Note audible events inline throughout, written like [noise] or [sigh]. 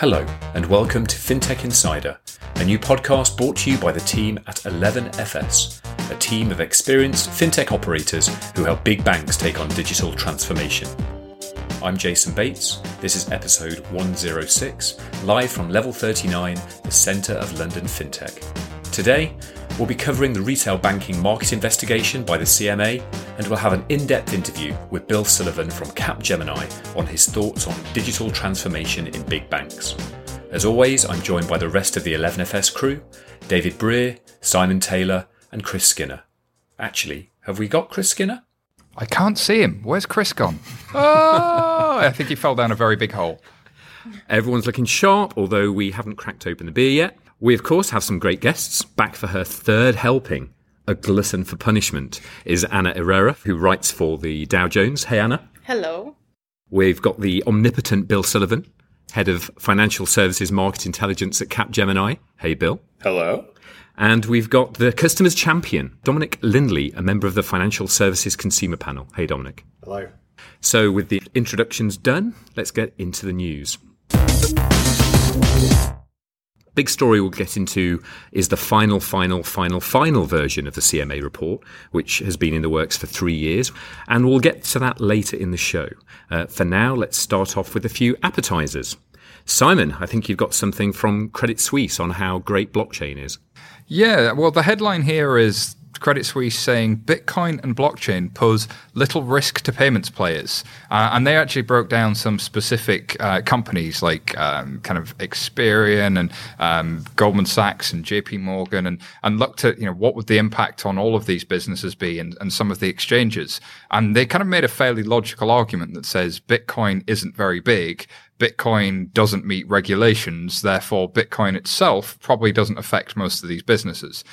Hello, and welcome to FinTech Insider, a new podcast brought to you by the team at 11FS, a team of experienced FinTech operators who help big banks take on digital transformation. I'm Jason Bates. This is episode 106, live from Level 39, the centre of London FinTech. Today, we'll be covering the retail banking market investigation by the CMA, and we'll have an in depth interview with Bill Sullivan from Capgemini on his thoughts on digital transformation in big banks. As always, I'm joined by the rest of the 11FS crew David Breer, Simon Taylor, and Chris Skinner. Actually, have we got Chris Skinner? I can't see him. Where's Chris gone? Oh, I think he fell down a very big hole. Everyone's looking sharp, although we haven't cracked open the beer yet. We, of course, have some great guests. Back for her third helping, a glutton for punishment, is Anna Irrera, who writes for the Dow Jones. Hey, Anna. Hello. We've got the omnipotent Bill Sullivan, head of financial services market intelligence at Capgemini. Hey, Bill. Hello. And we've got the customers champion, Dominic Lindley, a member of the Financial Services Consumer Panel. Hey, Dominic. Hello. So, with the introductions done, let's get into the news. Big story we'll get into is the final, final, final, final version of the CMA report, which has been in the works for three years. And we'll get to that later in the show. Uh, for now, let's start off with a few appetizers. Simon, I think you've got something from Credit Suisse on how great blockchain is. Yeah, well, the headline here is Credit Suisse saying Bitcoin and blockchain pose little risk to payments players. Uh, and they actually broke down some specific uh, companies like um, kind of Experian and um, Goldman Sachs and JP Morgan and, and looked at, you know, what would the impact on all of these businesses be and, and some of the exchanges. And they kind of made a fairly logical argument that says Bitcoin isn't very big. Bitcoin doesn't meet regulations, therefore Bitcoin itself probably doesn't affect most of these businesses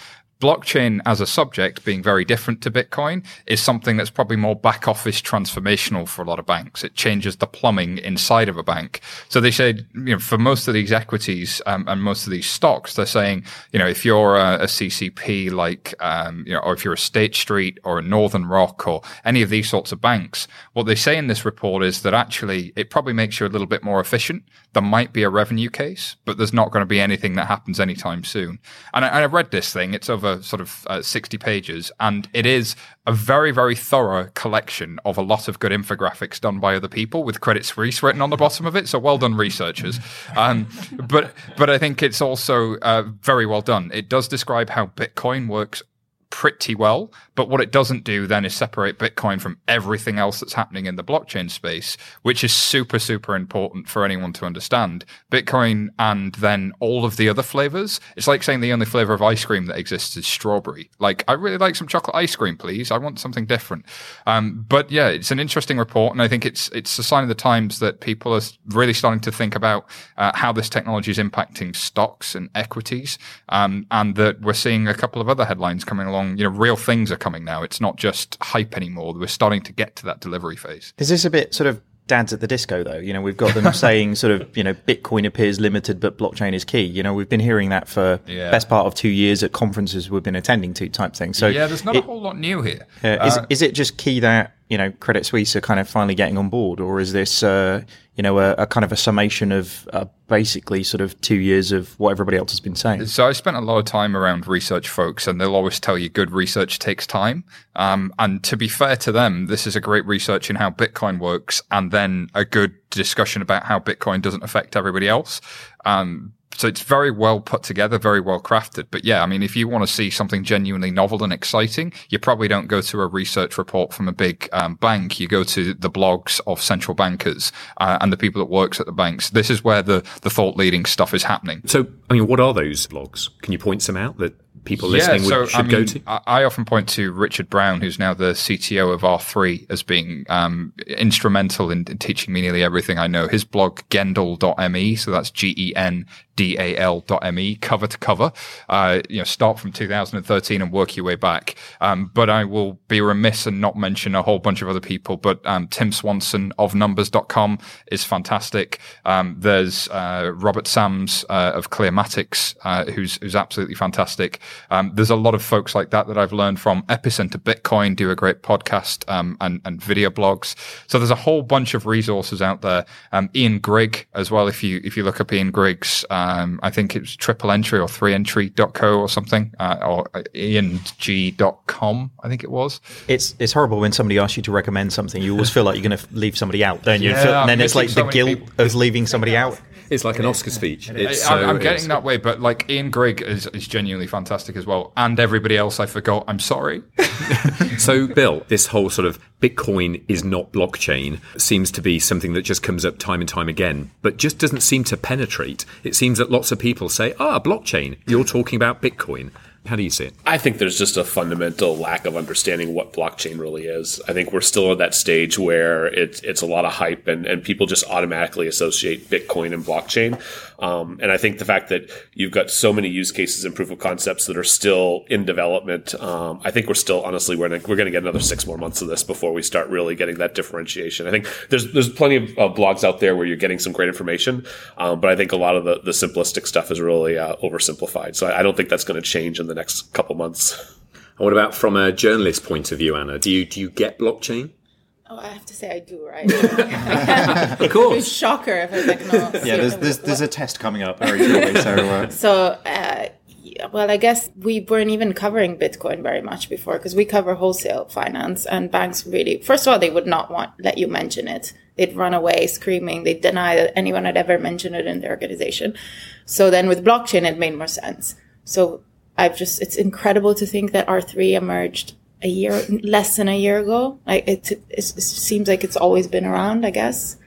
blockchain as a subject being very different to Bitcoin is something that's probably more back office transformational for a lot of banks. It changes the plumbing inside of a bank. So they said, you know, for most of these equities um, and most of these stocks, they're saying, you know, if you're a, a CCP like, um, you know, or if you're a State Street or a Northern Rock or any of these sorts of banks, what they say in this report is that actually it probably makes you a little bit more efficient. There might be a revenue case, but there's not going to be anything that happens anytime soon. And I, I read this thing. It's over sort of uh, 60 pages, and it is a very, very thorough collection of a lot of good infographics done by other people with Credit Suisse written on the bottom of it. So well done, researchers. [laughs] Um, but but I think it's also uh, very well done. It does describe how Bitcoin works pretty well. But what it doesn't do then is separate Bitcoin from everything else that's happening in the blockchain space, which is super, super important for anyone to understand. Bitcoin and then all of the other flavors. It's like saying the only flavor of ice cream that exists is strawberry. Like, I really like some chocolate ice cream, please. I want something different. Um, but yeah, it's an interesting report. And I think it's, it's a sign of the times that people are really starting to think about uh, how this technology is impacting stocks and equities. Um, and that we're seeing a couple of other headlines coming along you know, real things are coming now. It's not just hype anymore. We're starting to get to that delivery phase. Is this a bit sort of dads at the disco though? You know, we've got them [laughs] saying sort of, you know, Bitcoin appears limited, but blockchain is key. You know, we've been hearing that for yeah. best part of two years at conferences we've been attending to type thing. So yeah, there's not it, a whole lot new here. Uh, is, is it just key that you know Credit Suisse are kind of finally getting on board, or is this uh, you know a, a, kind of a summation of uh, basically sort of two years of what everybody else has been saying? So I spent a lot of time around research folks, and they'll always tell you good research takes time. Um, and to be fair to them, this is a great research in how Bitcoin works, and then a good discussion about how Bitcoin doesn't affect everybody else. Um, so it's very well put together, very well crafted. But yeah, I mean, if you want to see something genuinely novel and exciting, you probably don't go to a research report from a big um, bank. You go to the blogs of central bankers uh, and the people that works at the banks. This is where the the thought leading stuff is happening. So, I mean, what are those blogs? Can you point some out that people listening yeah, so, would, should I mean, go to? I often point to Richard Brown, who's now the CTO of R3, as being um, instrumental in, in, teaching me nearly everything I know. His blog, gendal.me, so that's G E N D A L.me, cover to cover. Uh, you know, start from 2013 and work your way back. Um, but I will be remiss and not mention a whole bunch of other people. But um, Tim Swanson of numbers.com is fantastic. Um, there's uh, Robert Sams uh, of Clearmatics, uh, who's, who's absolutely fantastic. Um, there's a lot of folks like that that I've learned from. Epicenter Bitcoin do a great podcast um, and, and video blogs. So there's a whole bunch of resources out there. Um, Ian Grigg as well. If you if you look up Ian Grigg's, um, I think it's triple entry or three entry.co or something, uh, or uh, iang.com, I think it was. It's it's horrible when somebody asks you to recommend something. You always feel like you're going to leave somebody out, don't you? Yeah, and then it's like so the guilt people. of leaving somebody out. It's like an Oscar speech. It's I, am getting that way, but like Ian Grigg is, is genuinely fantastic as well, and everybody else I forgot. I'm sorry. [laughs] [laughs] so, Bill, this whole sort of Bitcoin is not blockchain seems to be something that just comes up time and time again, but just doesn't seem to penetrate. It seems that lots of people say, "Ah, blockchain." You're talking about Bitcoin. How do you see it? I think there's just a fundamental lack of understanding what blockchain really is. I think we're still at that stage where it's it's a lot of hype and, and people just automatically associate Bitcoin and blockchain. Um, and I think the fact that you've got so many use cases and proof of concepts that are still in development, um, I think we're still honestly we're gonna, we're going to get another six more months of this before we start really getting that differentiation. I think there's there's plenty of blogs out there where you're getting some great information, um, but I think a lot of the, the simplistic stuff is really uh, oversimplified. So I, I don't think that's going to change in the next couple months. And what about from a journalist point of view, Anna? Do you do you get blockchain? Oh, I have to say I do, right? [laughs] of course. shocker if I was like, no. Yeah, there's, there's, there's a test coming up very shortly. So, uh... so uh, yeah, well, I guess we weren't even covering Bitcoin very much before because we cover wholesale finance and banks really, first of all, they would not want, let you mention it. They'd run away screaming. They'd deny that anyone had ever mentioned it in their organization. So then with blockchain, it made more sense. So I've just, it's incredible to think that R3 emerged a year, less than a year ago. Like it, it, it seems like it's always been around, I guess.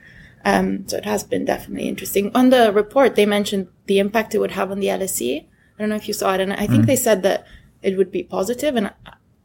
Um, so it has been definitely interesting. On the report, they mentioned the impact it would have on the LSE. I don't know if you saw it, and I think mm. they said that it would be positive. And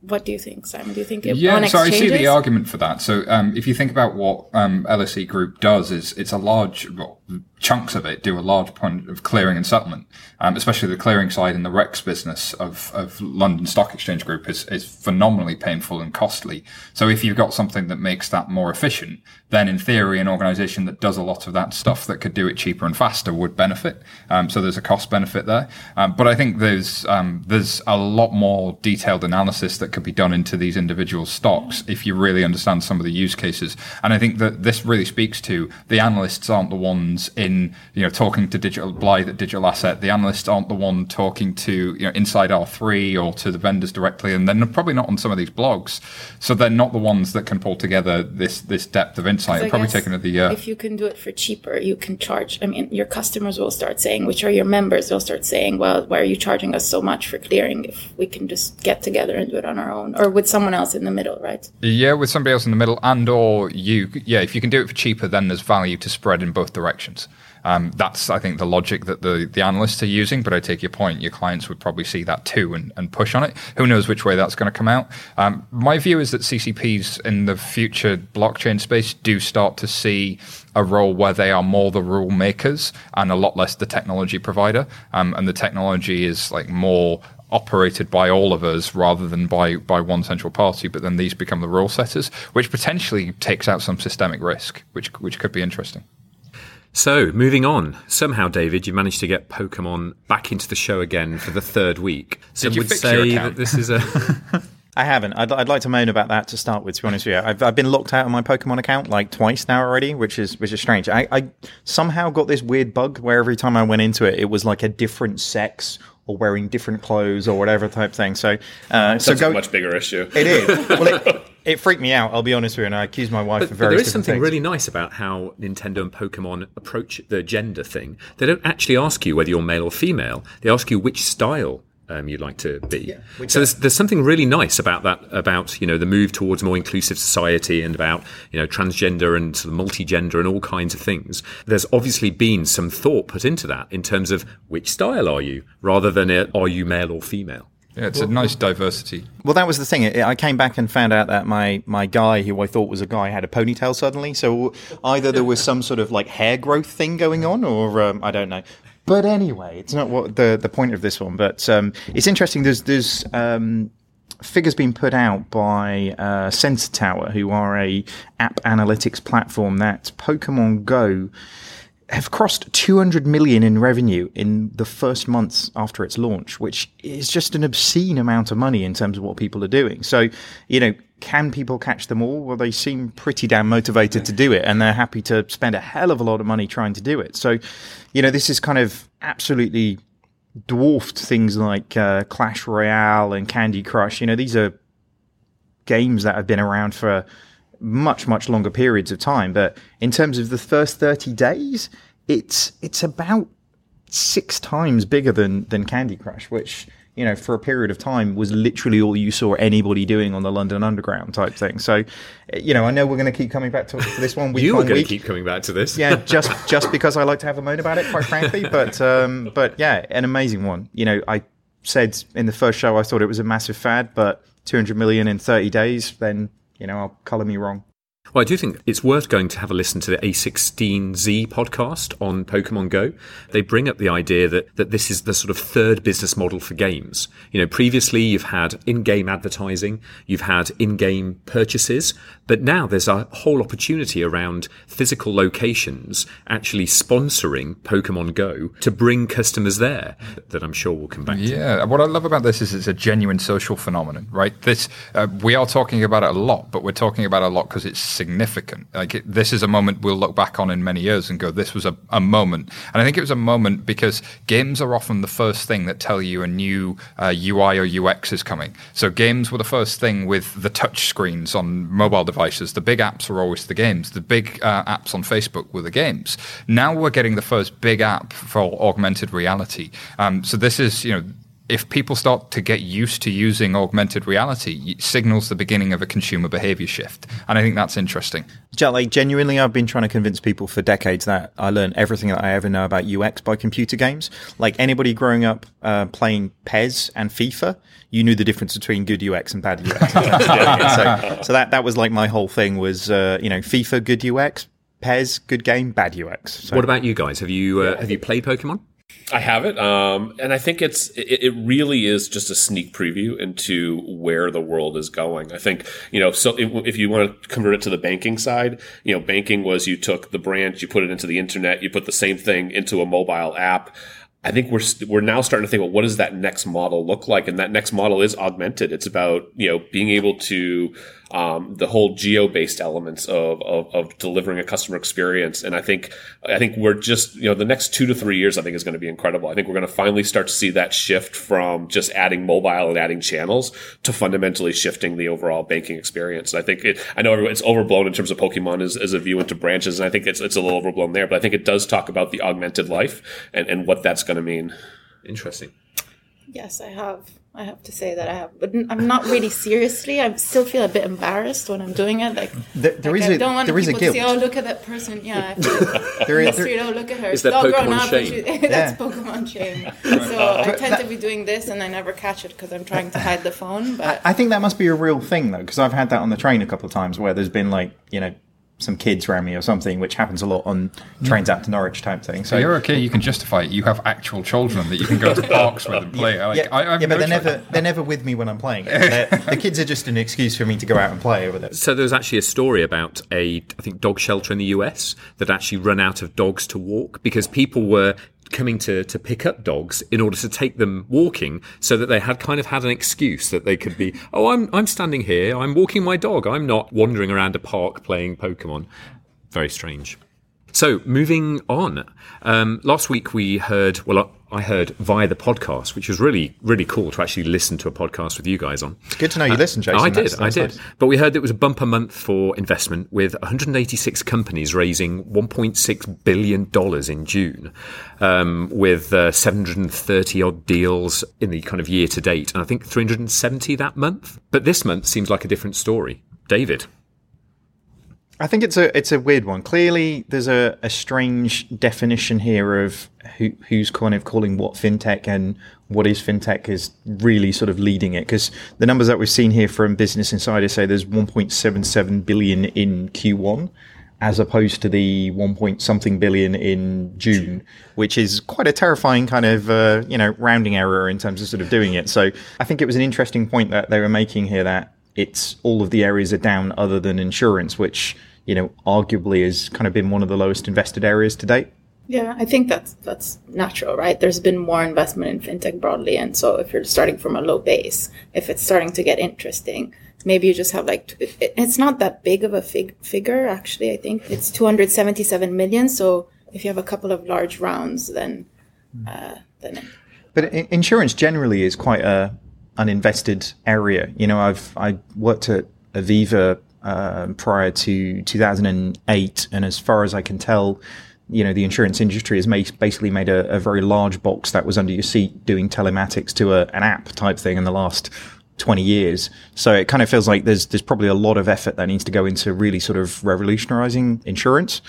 what do you think, Simon? Do you think it, yeah? so I see the argument for that. So um, if you think about what um, LSE Group does, is it's a large well, chunks of it do a large point of clearing and settlement, um, especially the clearing side in the REX business of, of London Stock Exchange Group is, is phenomenally painful and costly. So if you've got something that makes that more efficient, then in theory, an organization that does a lot of that stuff that could do it cheaper and faster would benefit. Um, so there's a cost benefit there. Um, but I think there's, um, there's a lot more detailed analysis that could be done into these individual stocks if you really understand some of the use cases. And I think that this really speaks to the analysts aren't the ones in in you know talking to digital Blythe at Digital Asset. The analysts aren't the one talking to you know inside R3 or to the vendors directly, and they're probably not on some of these blogs. So they're not the ones that can pull together this this depth of insight. It'll probably take another year. If you can do it for cheaper, you can charge. I mean, your customers will start saying, which are your members, they'll start saying, well, why are you charging us so much for clearing if we can just get together and do it on our own or with someone else in the middle, right? Yeah, with somebody else in the middle, and or you. Yeah, if you can do it for cheaper, then there's value to spread in both directions. Um, that's, I think, the logic that the, the analysts are using. But I take your point. Your clients would probably see that too and, and push on it. Who knows which way that's going to come out? Um, my view is that CCPs in the future blockchain space do start to see a role where they are more the rule makers and a lot less the technology provider. Um, and the technology is like more operated by all of us rather than by by one central party. But then these become the rule setters, which potentially takes out some systemic risk, which which could be interesting. So, moving on. Somehow, David, you managed to get Pokemon back into the show again for the third week. Some would say that this is a. [laughs] I haven't. I'd, I'd, like to moan about that to start with. To be honest with you, I've, I've been locked out of my Pokemon account like twice now already, which is which is strange. I, I somehow got this weird bug where every time I went into it, it was like a different sex or wearing different clothes or whatever type thing. So, uh, so go, a much bigger issue. It is. Well, it, [laughs] it freaked me out. I'll be honest with you, and I accused my wife but, of. But there is something things. really nice about how Nintendo and Pokemon approach the gender thing. They don't actually ask you whether you're male or female. They ask you which style um, you'd like to be. Yeah, so there's, there's something really nice about that, about you know the move towards more inclusive society and about you know transgender and sort of multi-gender and all kinds of things. There's obviously been some thought put into that in terms of which style are you, rather than uh, are you male or female. Yeah, it's a nice diversity. Well, that was the thing. I came back and found out that my, my guy, who I thought was a guy, had a ponytail suddenly. So either there was some sort of like hair growth thing going on, or um, I don't know. But anyway, it's not what the the point of this one. But um, it's interesting. There's there's um, figures being put out by uh, Sensor Tower, who are a app analytics platform that Pokemon Go have crossed 200 million in revenue in the first months after its launch, which is just an obscene amount of money in terms of what people are doing. So, you know, can people catch them all? Well, they seem pretty damn motivated to do it and they're happy to spend a hell of a lot of money trying to do it. So, you know, this is kind of absolutely dwarfed things like uh, Clash Royale and Candy Crush. You know, these are games that have been around for much much longer periods of time but in terms of the first 30 days it's it's about six times bigger than than candy crush which you know for a period of time was literally all you saw anybody doing on the london underground type thing so you know i know we're going to keep coming back to, to this one week you were going to keep coming back to this. yeah, [laughs] just just because I like to have a moan about it, quite frankly. [laughs] But um, but yeah, an amazing one. You know, I said in the first show I thought it was a massive fad, but 200 million in 30 days, then you know, I'll colour me wrong. Well, I do think it's worth going to have a listen to the A16Z podcast on Pokemon Go. They bring up the idea that, that this is the sort of third business model for games. You know, previously you've had in-game advertising, you've had in-game purchases, but now there's a whole opportunity around physical locations actually sponsoring Pokemon Go to bring customers there that I'm sure we'll come back to. Yeah, what I love about this is it's a genuine social phenomenon, right? This uh, we are talking about it a lot, but we're talking about it a lot because it's significant. Like it, this is a moment we'll look back on in many years and go, "This was a, a moment." And I think it was a moment because games are often the first thing that tell you a new uh, UI or UX is coming. So games were the first thing with the touch screens on mobile devices. The big apps were always the games. The big uh, apps on Facebook were the games. Now we're getting the first big app for augmented reality. Um, so this is you know if people start to get used to using augmented reality, it signals the beginning of a consumer behavior shift. And I think that's interesting. Like genuinely, I've been trying to convince people for decades that I learned everything that I ever know about UX by computer games. Like anybody growing up uh, playing PES and FIFA, you knew the difference between good UX and bad UX. [laughs] [laughs] so, so that that was like my whole thing was uh, you know FIFA good UX, PES good game, bad UX. So. What about you guys? Have you uh, have you played Pokemon? I have it, um, and I think it's it, it, really is just a sneak preview into where the world is going. I think you know, so if, if, you want to convert it to the banking side, you know, banking was you took the branch, you put it into the internet, you put the same thing into a mobile app. I think we're we're now starting to think, well, what does that next model look like? And that next model is augmented. It's about you know being able to um, the whole geo based elements of, of, of delivering a customer experience. And I think I think we're just you know the next two to three years I think is going to be incredible. I think we're going to finally start to see that shift from just adding mobile and adding channels to fundamentally shifting the overall banking experience. And I think it, I know it's overblown in terms of Pokemon as, as a view into branches, and I think it's it's a little overblown there. But I think it does talk about the augmented life and, and what that's going to mean. Interesting. Yes, I have. I have to say that I have, but I'm not really seriously. I still feel a bit embarrassed when I'm doing it. Like there, there like is I a don't want there is a people guilt. to see, oh, look at that person. Yeah, I feel [laughs] there is Mystery, there, oh, look at her. Is that all grown Pokemon up. shame? she- [laughs] that's Yeah. Pokemon shame. [laughs] So I uh, tend to be doing this, and I never catch it because I'm trying to hide the phone. But I think that must be a real thing though, because I've had that on the train a couple of times where there's been like you know some kids around me or something, which happens a lot on hmm. trains out to Norwich type thing. So So you're okay. You can justify it. You have actual children that you can go to [laughs] parks with and play. Like, yeah, I, I have yeah, but they're choice. never they're never with me when I'm playing [laughs] the kids are just an excuse for me to go out and play with there. So there was actually a story about a, I think, dog shelter in the US that actually run out of dogs to walk because people were coming to, to pick up dogs in order to take them walking so that they had kind of had an excuse that they could be, [laughs] oh, I'm, I'm standing here, I'm walking my dog, I'm not wandering around a park playing Pokemon. Very strange. So moving on, um, last week we heard, well, I heard via the podcast, which was really, really cool to actually listen to a podcast with you guys on. It's good to know you listen, Jason. I did, That's- I did. nice. But we heard it was a bumper month for investment with 186 companies raising 1.6 billion dollars in June, um, with uh, 730 odd deals in the kind of year to date, and I think 370 that month. But this month seems like a different story. David, I think it's a it's a weird one. Clearly, there's a, a strange definition here of who, who's kind of calling what fintech and what is fintech is really sort of leading it because the numbers that we've seen here from Business Insider say there's 1.77 billion in Q1 as opposed to the 1 point something billion in June, which is quite a terrifying kind of uh, you know rounding error in terms of sort of doing it. So I think it was an interesting point that they were making here that it's all of the areas are down other than insurance, which you know arguably has kind of been one of the lowest invested areas to date. Yeah, I think that's that's natural, right? There's been more investment in fintech broadly, and so if you're starting from a low base, if it's starting to get interesting, maybe you just have like it's not that big of a fig, figure actually. I think it's 277 million. So if you have a couple of large rounds, then uh, then. But insurance generally is quite a uninvested area. You know, I've I worked at Aviva uh, prior to 2008, and as far as I can tell, you know, the insurance industry has made, basically made a, a, very large box that was under your seat doing telematics to a, an app type thing in the last 20 years. So it kind of feels like there's there's probably a lot of effort that needs to go into really sort of revolutionizing insurance.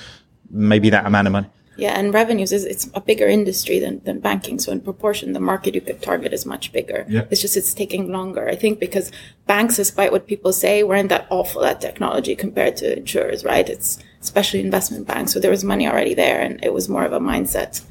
Maybe that amount of money. Yeah, and revenues is it's a bigger industry than, than banking. So in proportion, the market you could target is much bigger. Yeah. It's just it's taking longer. I think because banks, despite what people say, weren't that awful at technology compared to insurers, right? It's especially investment banks. So there was money already there, and it was more of a mindset.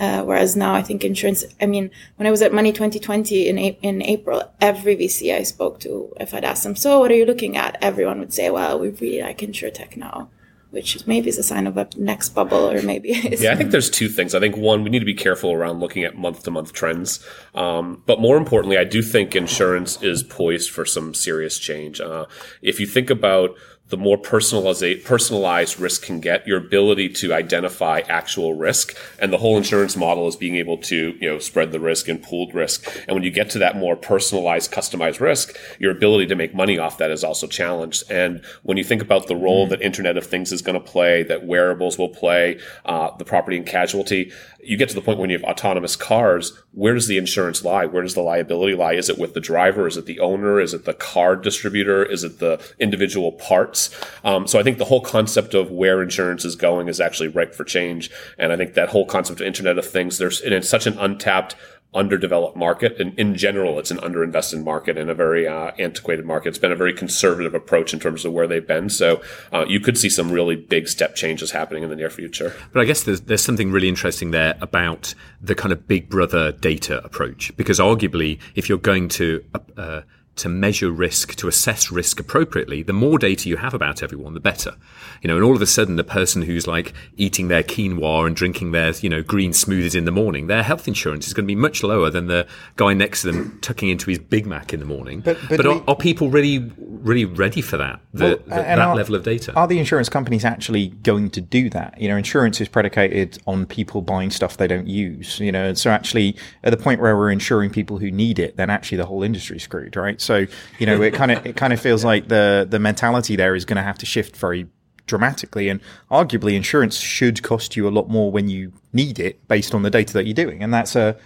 Uh, whereas now I think insurance, I mean, when I was at Money 2020 in, a- in April, every VC I spoke to, if I'd ask them, so what are you looking at? Everyone would say, well, we really like tech now which maybe is a sign of a next bubble or maybe [laughs] yeah i think there's two things. I think one we need to be careful around looking at month to month trends. Um, but more importantly i do think insurance is poised for some serious change. Uh, if you think about the more personalized, personalized risk can get, your ability to identify actual risk. And the whole insurance model is being able to, you know, spread the risk and pooled risk. And when you get to that more personalized, customized risk, your ability to make money off that is also challenged. And when you think about the role mm. that Internet of Things is going to play, that wearables will play, uh, the property and casualty, you get to the point when you have autonomous cars, where does the insurance lie? Where does the liability lie? Is it with the driver? Is it the owner? Is it the car distributor? Is it the individual parts? Um, so I think the whole concept of where insurance is going is actually ripe for change. And I think that whole concept of Internet of Things, there's, and it's such an untapped underdeveloped market. And in general, it's an underinvested market and a very uh, antiquated market. It's been a very conservative approach in terms of where they've been. So uh, you could see some really big step changes happening in the near future. But I guess there's, there's something really interesting there about the kind of big brother data approach, because arguably, if you're going to uh, to measure risk, to assess risk appropriately, the more data you have about everyone, the better. You know, and all of a sudden, the person who's like eating their quinoa and drinking their, you know, green smoothies in the morning, their health insurance is going to be much lower than the guy next to them tucking into his Big Mac in the morning. But, but, but we, are, are, people really, really ready for that, the, well, the, that are, level of data? Are the insurance companies actually going to do that? You know, insurance is predicated on people buying stuff they don't use, you know, so actually at the point where we're insuring people who need it, then actually the whole industry's screwed, right? So you know, it kind of it kind of feels like the the mentality there is going to have to shift very dramatically. And arguably, insurance should cost you a lot more when you need it, based on the data that you're doing, and that's a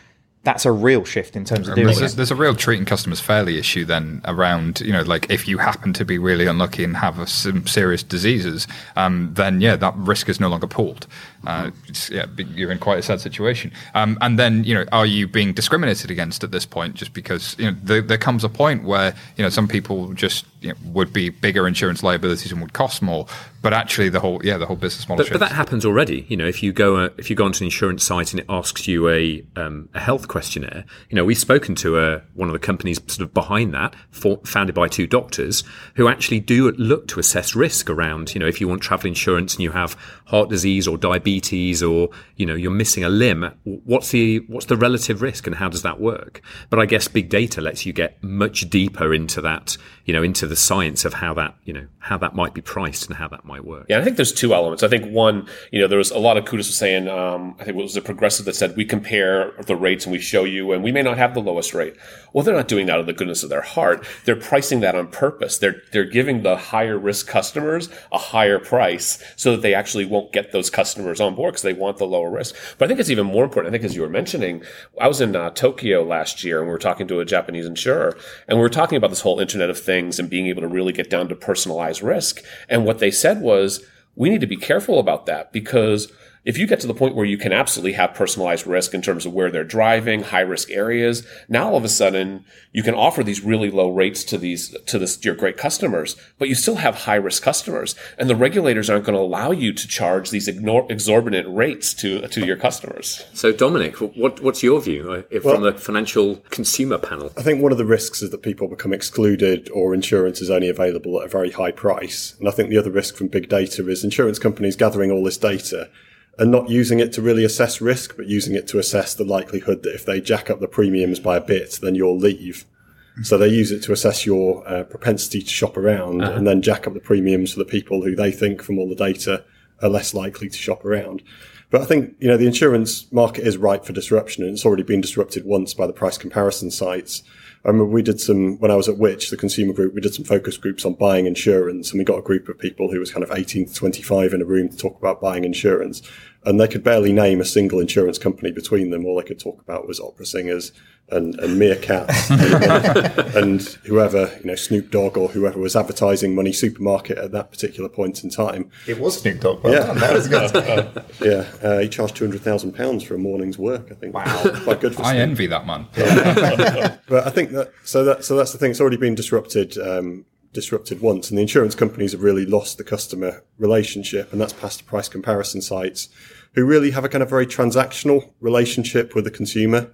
that's a real shift in terms of doing there's, there's, a real treating customers fairly issue then around you know like if you happen to be really unlucky and have a, some serious diseases um, then yeah that risk is no longer pooled uh, yeah, you're in quite a sad situation. Um, and then, you know, are you being discriminated against at this point? Just because you know there, there comes a point where you know some people just you know, would be bigger insurance liabilities and would cost more, but actually the whole yeah the whole business model. But, but that happens already. You know, if you go uh, if you go onto an insurance site and it asks you a um, a health questionnaire, you know, we've spoken to a, uh, one of the companies sort of behind that, for, founded by two doctors who actually do look to assess risk around. You know, if you want travel insurance and you have heart disease or diabetes diabetes or you know you're missing a limb what's the what's the relative risk and how does that work but i guess big data lets you get much deeper into that you know into the science of how that you know how that might be priced and how that might work yeah i think there's two elements i think one you know there was a lot of kudos saying um, i think it was a progressive that said we compare the rates and we show you and we may not have the lowest rate well they're not doing that out of the goodness of their heart they're pricing that on purpose they're they're giving the higher risk customers a higher price so that they actually won't get those customers on board because they want the lower risk. But I think it's even more important. I think as you were mentioning, I was in uh, Tokyo last year and we were talking to a Japanese insurer and we were talking about this whole Internet of Things and being able to really get down to personalized risk. And what they said was, we need to be careful about that because if you get to the point where you can absolutely have personalized risk in terms of where they're driving, high risk areas, now all of a sudden you can offer these really low rates to these to this your great customers, but you still have high risk customers, and the regulators aren't going to allow you to charge these ignore, exorbitant rates to to your customers. So, Dominic, what what's your view uh, if, well, from the financial consumer panel? I think one of the risks is that people become excluded or insurance is only available at a very high price, and I think the other risk from big data is insurance companies gathering all this data and not using it to really assess risk, but using it to assess the likelihood that if they jack up the premiums by a bit, then you'll leave. So they use it to assess your uh, propensity to shop around and then jack up the premiums for the people who they think from all the data are less likely to shop around. But I think, you know, the insurance market is ripe for disruption and it's already been disrupted once by the price comparison sites. I remember we did some, when I was at Which, the consumer group, we did some focus groups on buying insurance and we got a group of people who was kind of 18 to 25 in a room to talk about buying insurance. And they could barely name a single insurance company between them. All they could talk about was opera singers and, and meerkats and, [laughs] and whoever, you know, Snoop Dogg or whoever was advertising Money Supermarket at that particular point in time. It was Snoop Dogg. Well Yeah. done. That was good. [laughs] Yeah, uh, he charged two hundred thousand pounds for a morning's work. I think. Wow, [laughs] quite good for. I Snoop. envy that man. But I think that so that so that's the thing. It's already been disrupted. Um, disrupted once, and the insurance companies have really lost the customer relationship, and that's past the price comparison sites, who really have a kind of very transactional relationship with the consumer.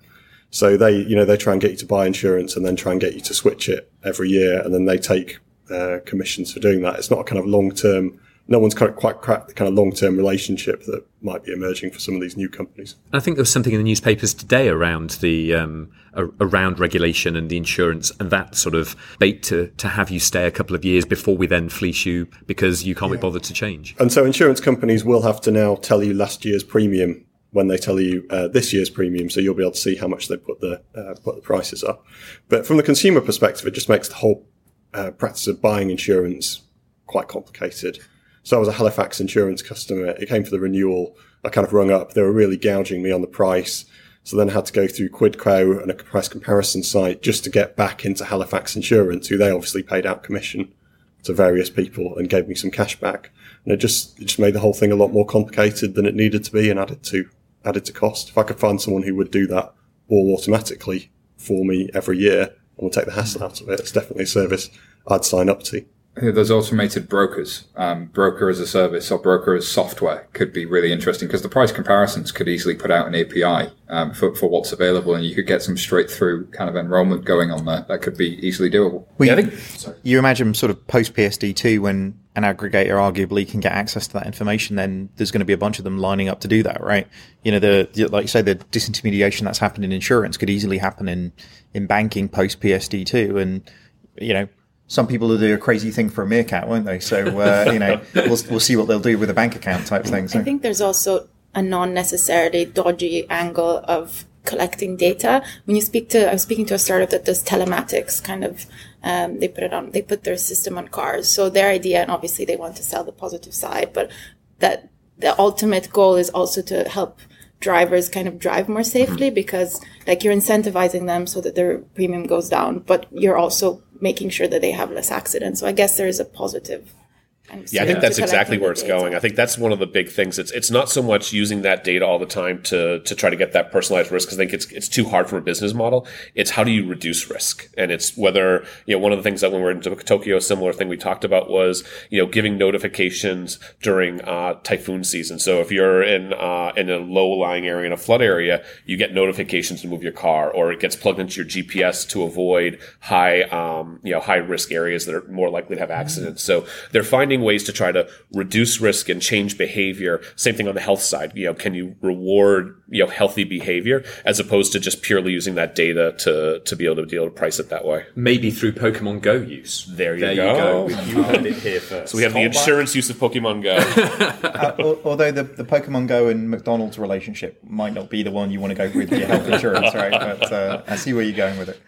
So they, you know, they try and get you to buy insurance, and then try and get you to switch it every year, and then they take uh, commissions for doing that. It's not a kind of long term. No one's quite quite cracked the kind of long term relationship that might be emerging for some of these new companies. I think there was something in the newspapers today around the um, around regulation and the insurance and that sort of bait to to have you stay a couple of years before we then fleece you because you can't be bothered to change. And so insurance companies will have to now tell you last year's premium when they tell you uh, this year's premium, so you'll be able to see how much they put the uh, put the prices up. But from the consumer perspective, it just makes the whole uh, practice of buying insurance quite complicated. So I was a Halifax insurance customer. It came for the renewal. I kind of rung up. They were really gouging me on the price. So then I had to go through Quidco and a price comparison site just to get back into Halifax Insurance, who they obviously paid out commission to various people and gave me some cash back. And it just it just made the whole thing a lot more complicated than it needed to be and added to added to cost. If I could find someone who would do that all automatically for me every year and would take the hassle out of it, it's definitely a service I'd sign up to. Yeah, There's automated brokers, um, broker as a service or broker as software could be really interesting because the price comparisons could easily put out an API um, for, for what's available and you could get some straight through kind of enrollment going on there. That could be easily doable. Well, Yeah, I you- think- you imagine sort of post PSD2 when an aggregator arguably can get access to that information, then there's going to be a bunch of them lining up to do that, right? You know, the, the like you say, the disintermediation that's happened in insurance could easily happen in in banking post PSD2, and you know. Some people will do a crazy thing for a meerkat, won't they? So uh, [laughs] you know, we'll, we'll see what they'll do with a bank account type thing. So. I think there's also a non-necessarily dodgy angle of collecting data. When you speak to, I was speaking to a startup that does telematics, kind of, um, they put it on, they put their system on cars. So their idea, and obviously they want to sell the positive side, but that the ultimate goal is also to help drivers kind of drive more safely because like you're incentivizing them so that their premium goes down, but you're also making sure that they have less accidents. So I guess there is a positive. Yeah, I think that's exactly where it's data. going. I think that's one of the big things. It's it's not so much using that data all the time to to try to get that personalized risk because I think it's it's too hard from a business model. It's how do you reduce risk, and it's whether you know one of the things that when we we're in Tokyo, a similar thing we talked about was you know giving notifications during uh, typhoon season. So if you're in uh, in a low lying area in a flood area, you get notifications to move your car, or it gets plugged into your GPS to avoid high um, you know high risk areas that are more likely to have accidents. So they're finding ways to try to reduce risk and change behavior. Same thing on the health side. You know, can you reward you know healthy behavior as opposed to just purely using that data to to be able to be able to price it that way? Maybe through Pokemon Go use. There you there go. You, go. you heard it here first. So we have the insurance use of Pokemon Go. [laughs] Uh, although the, the Pokemon Go and McDonald's relationship might not be the one you want to go with your health insurance, right? But uh, I see where you're going with it.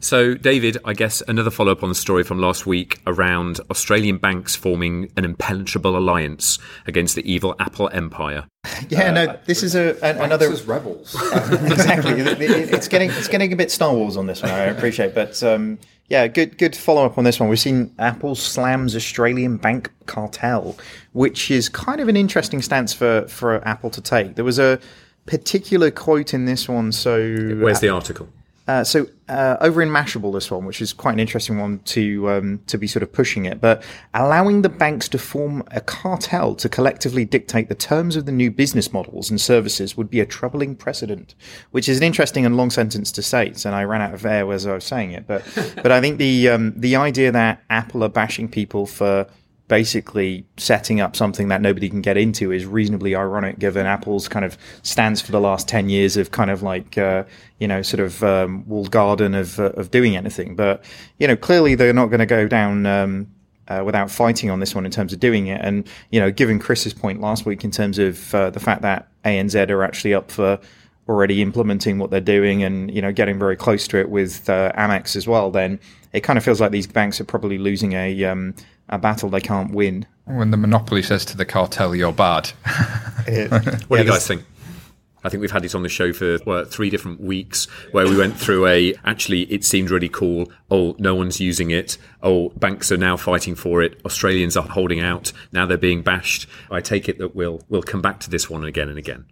So, David, I guess another follow up on the story from last week around Australian banks forming an impenetrable alliance against the evil Apple empire. [laughs] Yeah, no, this is a an, another As rebels. [laughs] exactly. It- it- It's getting it's getting a bit Star Wars on this one. I appreciate, but um, yeah, good good follow up on this one. We've seen Apple slams Australian bank cartel, which is kind of an interesting stance for for Apple to take. There was a particular quote in this one. So Where's the article? Uh, so uh, over in Mashable, this one, which is quite an interesting one to um, to be sort of pushing it, but allowing the banks to form a cartel to collectively dictate the terms of the new business models and services would be a troubling precedent. Which is an interesting and long sentence to say, and I ran out of air as I was saying it. But [laughs] but I think the um, the idea that Apple are bashing people for basically setting up something that nobody can get into is reasonably ironic given Apple's kind of stance for the last 10 years of kind of like, uh, you know, sort of um, walled garden of, uh, of doing anything. But, you know, clearly they're not going to go down. Um, uh, without fighting on this one in terms of doing it, and you know, given Chris's point last week in terms of uh, the fact that ANZ are actually up for already implementing what they're doing and you know getting very close to it with uh, Amex as well, then it kind of feels like these banks are probably losing a um, a battle they can't win. When the monopoly says to the cartel, "You're bad." [laughs] It, [laughs] what yeah, do you guys think? I think we've had it on the show for what, three different weeks where we went through a actually it seemed really cool. Oh, no one's using it. Oh, banks are now fighting for it. Australians are holding out. Now they're being bashed. I take it that we'll we'll come back to this one again and again.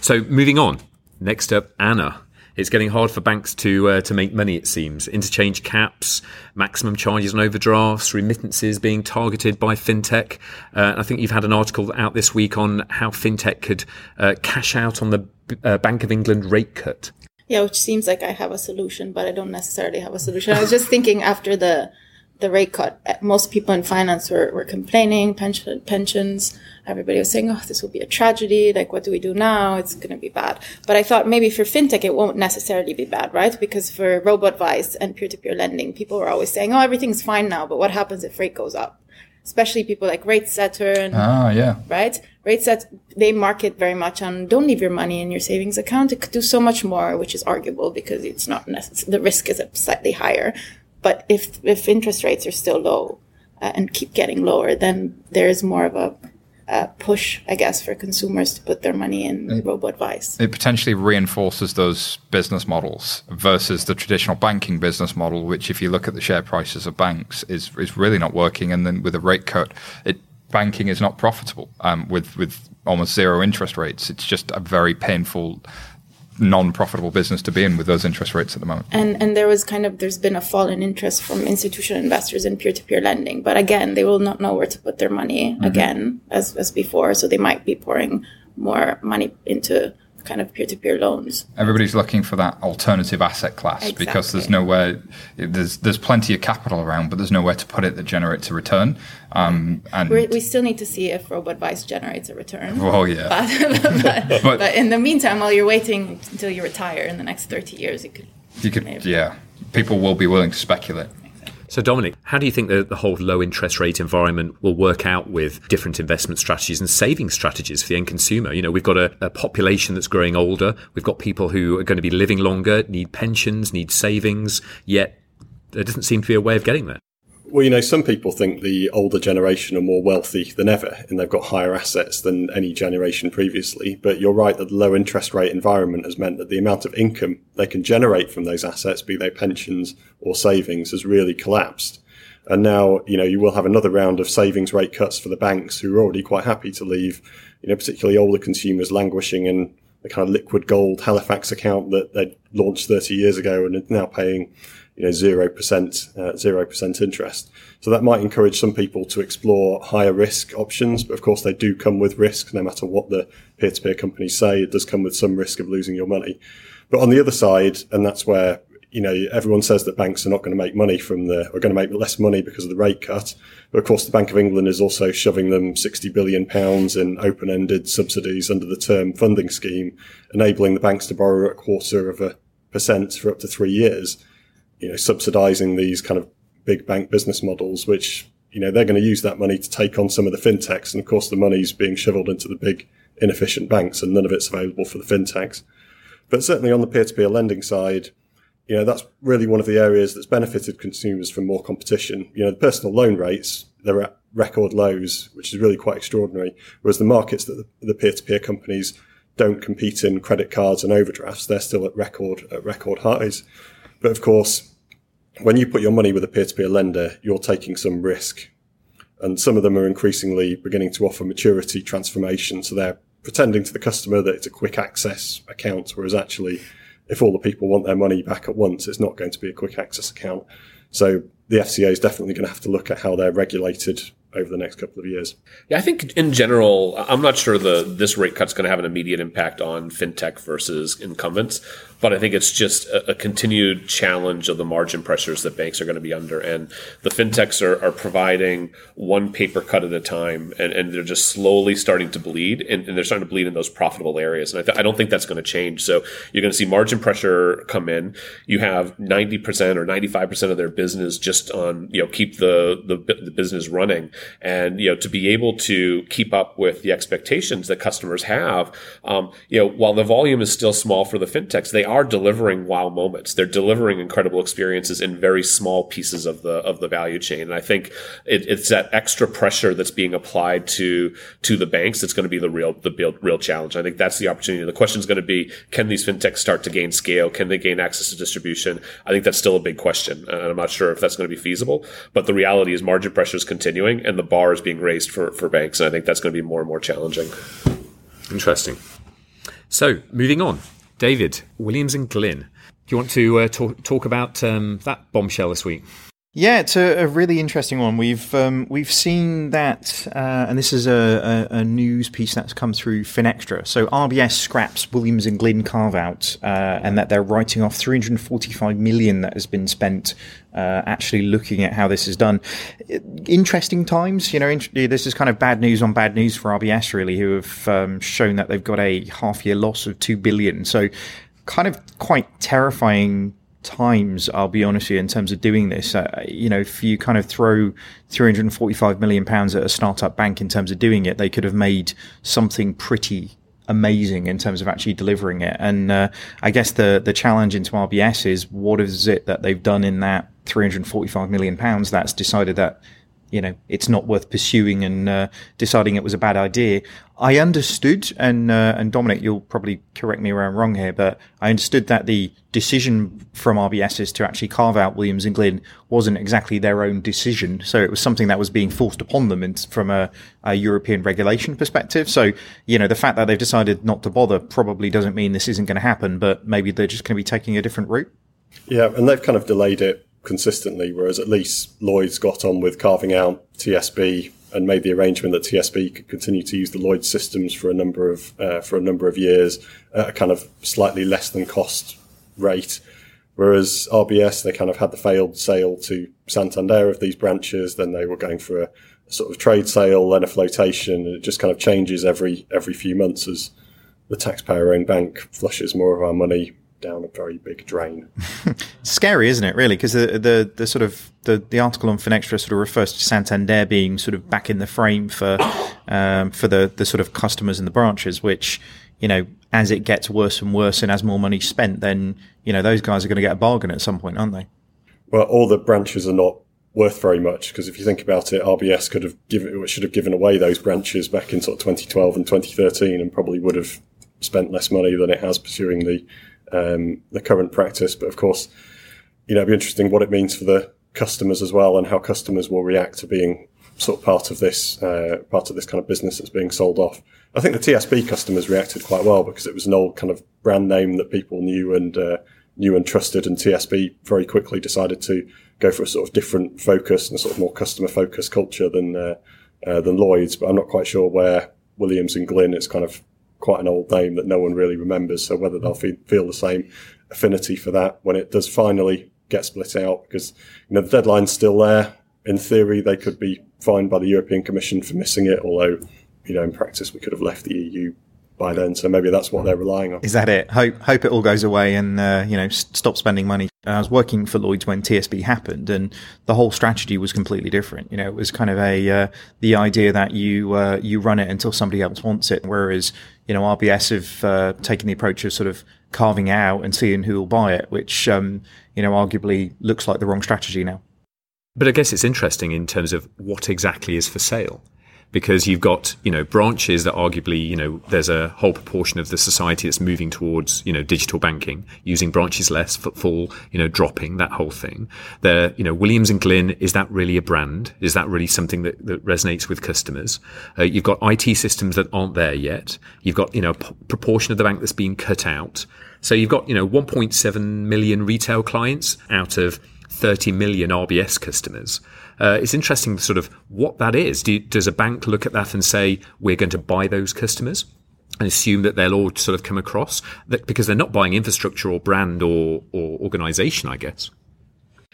So moving on. Next up, Anna. It's getting hard for banks to uh, to make money. It seems interchange caps, maximum charges on overdrafts, remittances being targeted by fintech. Uh, I think you've had an article out this week on how fintech could uh, cash out on the uh, Bank of England rate cut. Yeah, which seems like I have a solution, but I don't necessarily have a solution. I was just thinking after the the rate cut, most people in finance were, were complaining, pension, pensions. Everybody was saying, oh, this will be a tragedy. Like, what do we do now? It's going to be bad. But I thought maybe for fintech, it won't necessarily be bad, right? Because for robo-advice and peer-to-peer lending, people were always saying, oh, everything's fine now. But what happens if rate goes up? Especially people like RateSetter and, ah, yeah. right? RateSet, they market very much on don't leave your money in your savings account. It could do so much more, which is arguable because it's not necessary. The risk is slightly higher. But if if interest rates are still low uh, and keep getting lower, then there is more of a uh, push, I guess, for consumers to put their money in robo advice. It potentially reinforces those business models versus the traditional banking business model, which, if you look at the share prices of banks, is is really not working. And then with a rate cut, it banking is not profitable um, with with almost zero interest rates. It's just a very painful non-profitable business to be in with those interest rates at the moment. And and there was kind of there's been a fall in interest from institutional investors in peer-to-peer lending, but again, they will not know where to put their money mm-hmm. again as as before, so they might be pouring more money into kind of peer-to-peer loans. Everybody's looking for that alternative asset class exactly. because there's nowhere there's there's plenty of capital around, but there's nowhere to put it that generates a return. Um, and We're, we still need to see if robo advice generates a return. Oh yeah. [laughs] But, but, but, but, in the meantime, while you're waiting until you retire in the next 30 years, you could. You could, maybe. yeah. People will be willing to speculate. So, Dominic, how do you think the, the whole low interest rate environment will work out with different investment strategies and saving strategies for the end consumer? You know, we've got a, a population that's growing older. We've got people who are going to be living longer, need pensions, need savings, yet there doesn't seem to be a way of getting there. Well, you know, some people think the older generation are more wealthy than ever and they've got higher assets than any generation previously. But you're right that the low interest rate environment has meant that the amount of income they can generate from those assets, be they pensions or savings, has really collapsed. And now, you know, you will have another round of savings rate cuts for the banks who are already quite happy to leave, you know, particularly older consumers languishing in the kind of liquid gold Halifax account that they launched 30 years ago and are now paying you know, 0%, uh, 0% interest. So that might encourage some people to explore higher risk options. But of course, they do come with risk no matter what the peer to peer companies say. It does come with some risk of losing your money. But on the other side, and that's where, you know, everyone says that banks are not going to make money from the, are going to make less money because of the rate cut. But of course, the Bank of England is also shoving them 60 billion pounds in open ended subsidies under the term funding scheme, enabling the banks to borrow a quarter of a percent for up to three years you know, subsidizing these kind of big bank business models, which, you know, they're going to use that money to take on some of the fintechs. And of course, the money's being shoveled into the big inefficient banks and none of it's available for the fintechs. But certainly on the peer-to-peer lending side, you know, that's really one of the areas that's benefited consumers from more competition. You know, the personal loan rates, they're at record lows, which is really quite extraordinary. Whereas the markets that the, the peer-to-peer companies don't compete in credit cards and overdrafts, they're still at record, at record highs. But of course, when you put your money with a peer-to-peer lender, you're taking some risk. And some of them are increasingly beginning to offer maturity transformation. So they're pretending to the customer that it's a quick access account, whereas actually, if all the people want their money back at once, it's not going to be a quick access account. So the FCA is definitely going to have to look at how they're regulated over the next couple of years. Yeah, I think in general, I'm not sure the this rate cut's going to have an immediate impact on fintech versus incumbents. But I think it's just a, a, continued challenge of the margin pressures that banks are going to be under. And the fintechs are, are providing one paper cut at a time, and, and they're just slowly starting to bleed, and, and they're starting to bleed in those profitable areas. And I, th- I don't think that's going to change. So you're going to see margin pressure come in. You have 90% or 95% of their business just on, you know, keep the, the, the business running. And, you know, to be able to keep up with the expectations that customers have, um, you know, while the volume is still small for the fintechs, they are delivering wow moments. They're delivering incredible experiences in very small pieces of the of the value chain. And I think it, it's that extra pressure that's being applied to to the banks that's going to be the real the real challenge. I think that's the opportunity. The question is going to be: Can these fintechs start to gain scale? Can they gain access to distribution? I think that's still a big question, and I'm not sure if that's going to be feasible. But the reality is, margin pressure is continuing, and the bar is being raised for for banks, and I think that's going to be more and more challenging. Interesting. So, moving on. David, Williams and Glyn. Do you want to uh, talk, talk about um, that bombshell this week? Yeah, it's a, a really interesting one. We've um, we've seen that, uh, and this is a, a, a, news piece that's come through Finextra. So RBS scraps Williams and Glyn carve out, uh, and that they're writing off 345 million that has been spent uh, actually looking at how this is done. Interesting times, you know. this is kind of bad news on bad news for RBS, really, who have um, shown that they've got a half year loss of two billion. So, kind of quite terrifying times, I'll be honest with you, in terms of doing this. Uh, you know, if you kind of throw 345 million pounds at a startup bank in terms of doing it, they could have made something pretty amazing in terms of actually delivering it. And uh, I guess the the challenge into RBS is what is it that they've done in that 345 million pounds that's decided that you know it's not worth pursuing and uh, deciding it was a bad idea. I understood, and uh, and Dominic, you'll probably correct me where I'm wrong here, but I understood that the decision from RBSs to actually carve out Williams and Glyn wasn't exactly their own decision. So it was something that was being forced upon them in, from a, a, European regulation perspective. So you know the fact that they've decided not to bother probably doesn't mean this isn't going to happen, but maybe they're just going to be taking a different route. Yeah, and they've kind of delayed it consistently, whereas at least Lloyds got on with carving out TSB and made the arrangement that TSB could continue to use the Lloyds systems for a number of uh, for a number of years at a kind of slightly less than cost rate. Whereas RBS, they kind of had the failed sale to Santander of these branches, then they were going for a, sort of trade sale, then a flotation, and it just kind of changes every every few months as the taxpayer-owned bank flushes more of our money down a very big drain. [laughs] Scary, isn't it? Really, because the, the the sort of the, the article on Finextra sort of refers to Santander being sort of back in the frame for um, for the the sort of customers in the branches, which you know as it gets worse and worse and as more money spent, then you know those guys are going to get a bargain at some point, aren't they? Well, all the branches are not worth very much because if you think about it, RBS could have given should have given away those branches back in sort of 2012 and 2013, and probably would have spent less money than it has pursuing the um, the current practice. But of course, you know, it'd be interesting what it means for the customers as well, and how customers will react to being sort of part of this uh, part of this kind of business that's being sold off. I think the TSB customers reacted quite well because it was an old kind of brand name that people knew and uh, knew and trusted, and TSB very quickly decided to go for a sort of different focus and a sort of more customer focused culture than uh, uh, than Lloyds. But I'm not quite sure where Williams and Glyn is kind of quite an old name that no one really remembers. So whether they'll feel, feel the same affinity for that when it does finally get split out, because you know the deadline's still there. In theory, they could be fined by the European Commission for missing it, although you know in practice we could have left the EU by then. So maybe that's what they're relying on. Is that it? Hope hope it all goes away and uh, you know stop spending money. I was working for Lloyds when TSB happened, and the whole strategy was completely different. You know, it was kind of a uh, the idea that you uh, you run it until somebody else wants it, whereas you know RBS have uh, taken the approach of sort of carving out and seeing who will buy it, which um, you know arguably looks like the wrong strategy now. But I guess it's interesting in terms of what exactly is for sale because you've got you know branches that arguably you know there's a whole proportion of the society that's moving towards you know digital banking using branches less footfall you know dropping that whole thing. There you know Williams and Glyn is that really a brand? Is that really something that, that resonates with customers? Uh, you've got IT systems that aren't there yet. You've got you know proportion of the bank that's being cut out. So you've got you know 1.7 million retail clients out of 30 million RBS customers uh, it's interesting, sort of what that is. Do does a bank look at that and say we're going to buy those customers? and assume that they'll all sort of come across that because they're not buying infrastructure or brand or, or organization, I guess.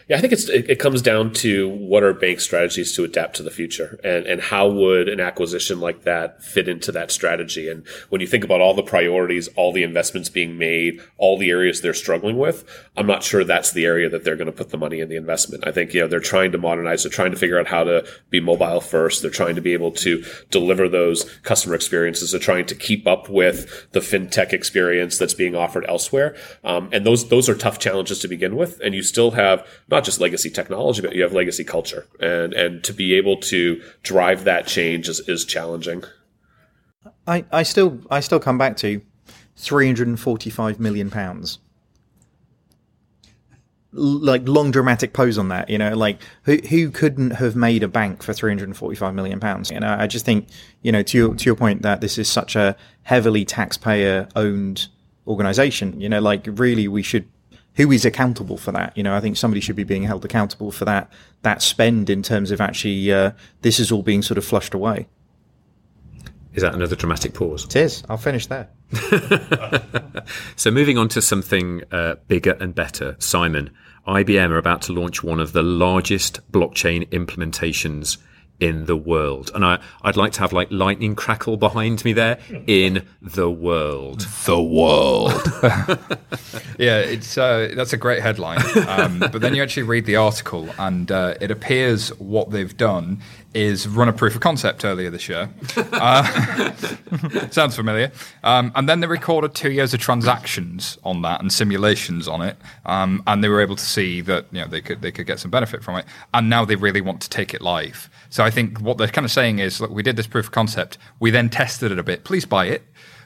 Yeah, I think it's it, it, comes down to what are bank strategies to adapt to the future, and and how would an acquisition like that fit into that strategy? And when you think about all the priorities, all the investments being made, all the areas they're struggling with, I'm not sure that's the area that they're going to put the money in the investment. I think you know they're trying to modernize, they're trying to figure out how to be mobile first, they're trying to be able to deliver those customer experiences, they're trying to keep up with the fintech experience that's being offered elsewhere, um, and those those are tough challenges to begin with, and you still have not just legacy technology, but you have legacy culture, and and to be able to drive that change is, is challenging. I, I still I still come back to three hundred and forty five million pounds. Like long dramatic pose on that, you know, like who who couldn't have made a bank for three hundred and forty five million pounds? You know, I just think, you know, to your to your point that this is such a heavily taxpayer owned organization, you know, like really we should who is accountable for that? You know, I think somebody should be being held accountable for that that spend in terms of actually uh, this is all being sort of flushed away. Is that another dramatic pause? It is. I'll finish there. [laughs] so moving on to something uh, bigger and better, Simon. IBM are about to launch one of the largest blockchain implementations in the world. And I, I'd like to have like lightning crackle behind me there in the world. The world. [laughs] yeah, it's uh, that's a great headline. Um, but then you actually read the article, and uh, it appears what they've done is run a proof of concept earlier this year. [laughs] Uh, [laughs] sounds familiar. Um, and then they recorded two years of transactions on that and simulations on it, um, and they were able to see that you know they could they could get some benefit from it. And now they really want to take it live. So I think what they're kind of saying is, look, we did this proof of concept, we then tested it a bit. Please buy it.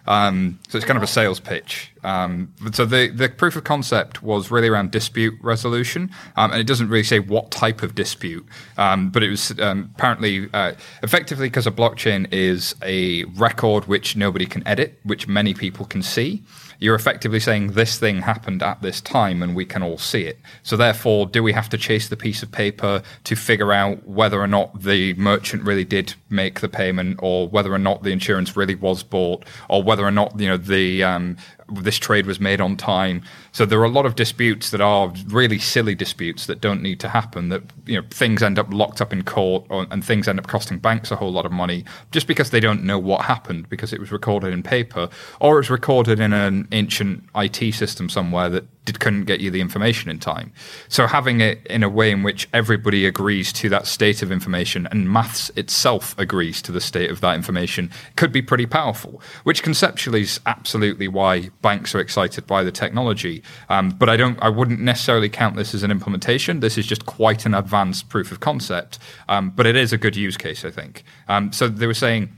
Um, so it's kind of a sales pitch. Um, so the, the proof of concept was really around dispute resolution, um, and it doesn't really say what type of dispute, um, but it was um, apparently uh, effectively because a blockchain is a record which nobody can edit, which many people can see you're effectively saying this thing happened at this time and we can all see it. So therefore, do we have to chase the piece of paper to figure out whether or not the merchant really did make the payment or whether or not the insurance really was bought or whether or not, you know, the um, this trade was made on time. So there are a lot of disputes that are really silly disputes that don't need to happen. That you know things end up locked up in court, or, and things end up costing banks a whole lot of money just because they don't know what happened because it was recorded in paper or it was recorded in an ancient IT system somewhere that did, couldn't get you the information in time. So having it in a way in which everybody agrees to that state of information and maths itself agrees to the state of that information could be pretty powerful. Which conceptually is absolutely why banks are excited by the technology. Um, but I don't, I wouldn't necessarily count this as an implementation. This is just quite an advanced proof of concept. Um, but it is a good use case, I think. Um, so they were saying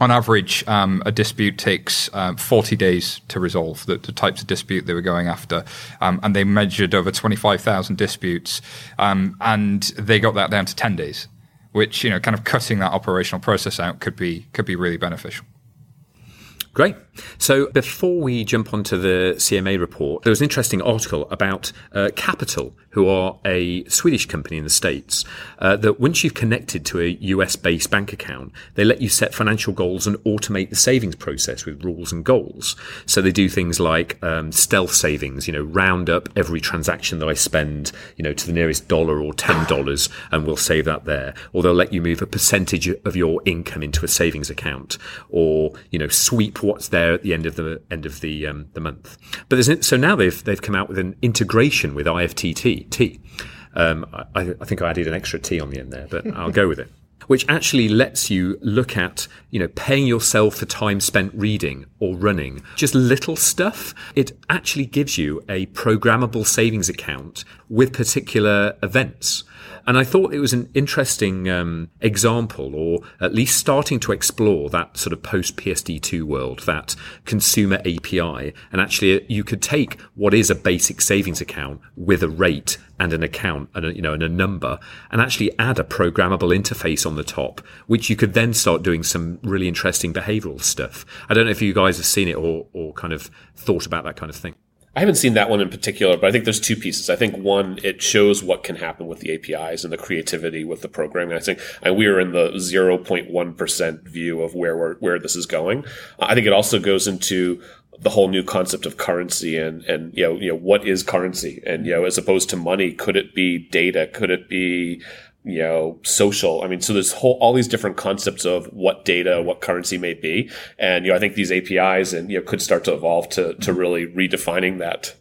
on average, um, a dispute takes uh, 40 days to resolve the, the, types of dispute they were going after. Um, and they measured over 25,000 disputes, um, and they got that down to 10 days, which, you know, kind of cutting that operational process out could be, could be really beneficial. Great. So before we jump onto the CMA report, there was an interesting article about uh, Qapital, who are a Swedish company in the States, uh, that once you've connected to a US based bank account, they let you set financial goals and automate the savings process with rules and goals. So they do things like um, stealth savings, you know, round up every transaction that I spend, you know, to the nearest dollar or $10 and we'll save that there. Or they'll let you move a percentage of your income into a savings account or, you know, sweep what's there at the end of the end of the um, the month. But there's so now they've they've come out with an integration with IFTTT. T. Um, I, I think I added an extra T on the end there, but [laughs] I'll go with it which actually lets you look at, you know, paying yourself for time spent reading or running, just little stuff. It actually gives you a programmable savings account with particular events. And I thought it was an interesting um, example, or at least starting to explore that sort of post PSD2 world, that consumer API. And actually, uh, you could take what is a basic savings account with a rate and an account and a, you know and a number, and actually add a programmable interface on the top, which you could then start doing some really interesting behavioral stuff. I don't know if you guys have seen it or or kind of thought about that kind of thing. I haven't seen that one in particular, but I think there's two pieces. I think one, it shows what can happen with the APIs and the creativity with the programming. I think and we are in the 0.1% view of where we're, where this is going. I think it also goes into the whole new concept of currency and, and, you know, you know, what is currency? And, you know, as opposed to money, could it be data? Could it be, you know, social. I mean, so there's whole, all these different concepts of what data, what currency may be. And, you know, I think these APIs and, you know, could start to evolve to, to really redefining that.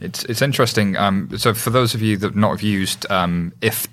It's, it's interesting. Um, so for those of you that not have used um, if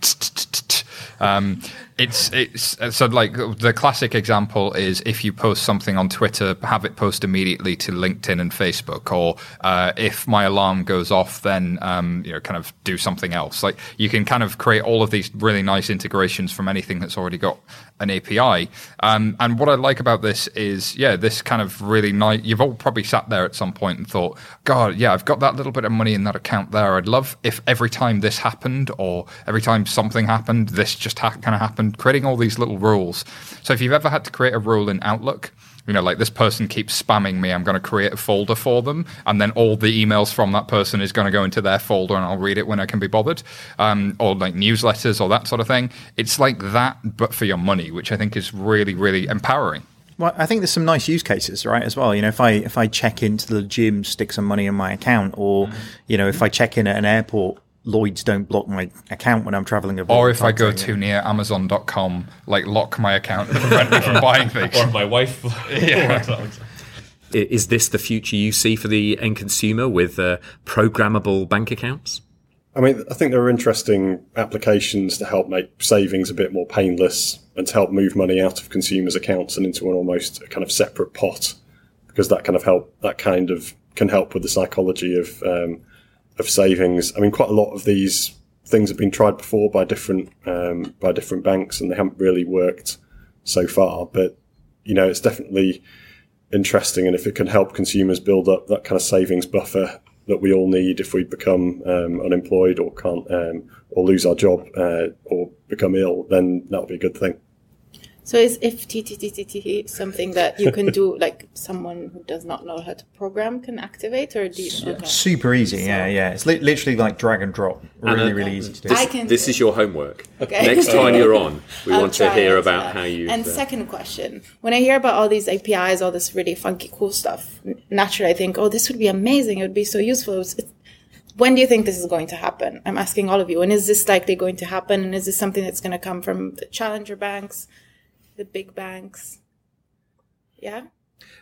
um, it's it's so like the classic example is if you post something on Twitter, have it post immediately to LinkedIn and Facebook, or uh, if my alarm goes off, then um, you know kind of do something else. Like you can kind of create all of these really nice integrations from anything that's already got an API. Um, and what I like about this is, yeah, this kind of really nice. You've all probably sat there at some point and thought, God, yeah, I've got that little bit of money in that account there. I'd love if every time this happened or every time something happened, this just ha- kind of happened. Creating all these little rules. So if you've ever had to create a rule in Outlook, you know, like this person keeps spamming me, I'm going to create a folder for them, and then all the emails from that person is going to go into their folder, and I'll read it when I can be bothered, um, or like newsletters or that sort of thing. It's like that, but for your money, which I think is really, really empowering. Well, I think there's some nice use cases, right? As well, you know, if I if I check into the gym, stick some money in my account, or mm. you know, if I check in at an airport, Lloyds don't block my account when I'm traveling abroad. Or if I go too near Amazon.com, like lock my account to prevent me from buying [laughs] things. Or my wife. [laughs] [laughs] yeah. Is this the future you see for the end consumer with uh, programmable bank accounts? I mean, I think there are interesting applications to help make savings a bit more painless and to help move money out of consumers' accounts and into an almost kind of separate pot, because that kind of help that kind of can help with the psychology of um, of savings. I mean, quite a lot of these things have been tried before by different um, by different banks, and they haven't really worked so far. But you know, it's definitely interesting, and if it can help consumers build up that kind of savings buffer that we all need if we become um, unemployed or can't um, or lose our job uh, or become ill, then that would be a good thing. So is FTTTT something that you can do, [laughs] like someone who does not know how to program can activate, or do you, okay. super easy? So, yeah, yeah. It's li- literally like drag and drop. Really, Anna, really easy to do. This, I can this is your homework. Okay. Next [laughs] time you're on, we want to hear about how you. And uh, second question: When I hear about all these APIs, all this really funky, cool stuff, naturally I think, oh, this would be amazing. It would be so useful. It's, it's, when do you think this is going to happen? I'm asking all of you. And is this likely going to happen? And is this something that's going to come from the challenger banks? The big banks. Yeah.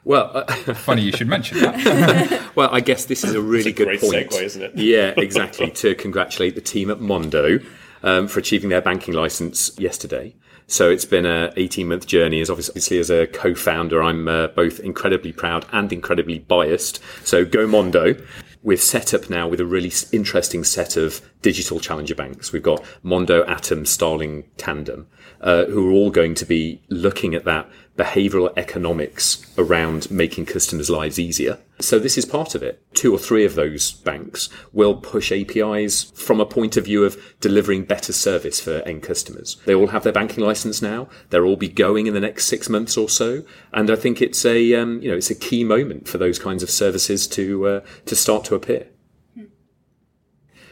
Well, uh, [laughs] funny you should mention that. [laughs] well, I guess this is a really a good point, segue, isn't it? yeah, [laughs] exactly. to congratulate the team at Mondo um, for achieving their banking license yesterday. So it's been a 18 month journey. As obviously as a co-founder, I'm uh, both incredibly proud and incredibly biased. So go Mondo. We're set up now with a really interesting set of digital challenger banks. We've got Mondo, Atom, Starling, Tandem uh, who are all going to be looking at that behavioral economics around making customers' lives easier. So this is part of it. Two or three of those banks will push APIs from a point of view of delivering better service for end customers. They all have their banking license now. They'll all be going in the next six months or so. And I think it's a, um, you know, it's a key moment for those kinds of services to, uh, to start to appear.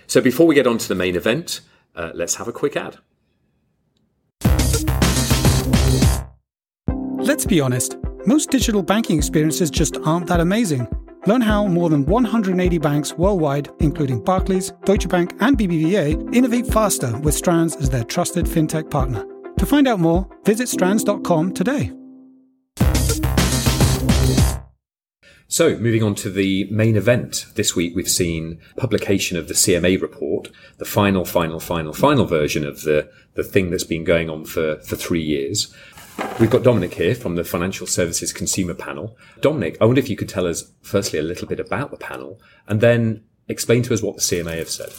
So before we get on to the main event, uh, let's have a quick ad. Let's be honest, most digital banking experiences just aren't that amazing. Learn how more than 180 banks worldwide, including Barclays, Deutsche Bank, and BBVA, innovate faster with Strands as their trusted fintech partner. To find out more, visit strands.com today. So, moving on to the main event. This week we've seen publication of the CMA report, the final, final, final, final version of the, the thing that's been going on for, for three years. We've got Dominic here from the Financial Services Consumer Panel. Dominic, I wonder if you could tell us firstly a little bit about the panel and then explain to us what the CMA have said.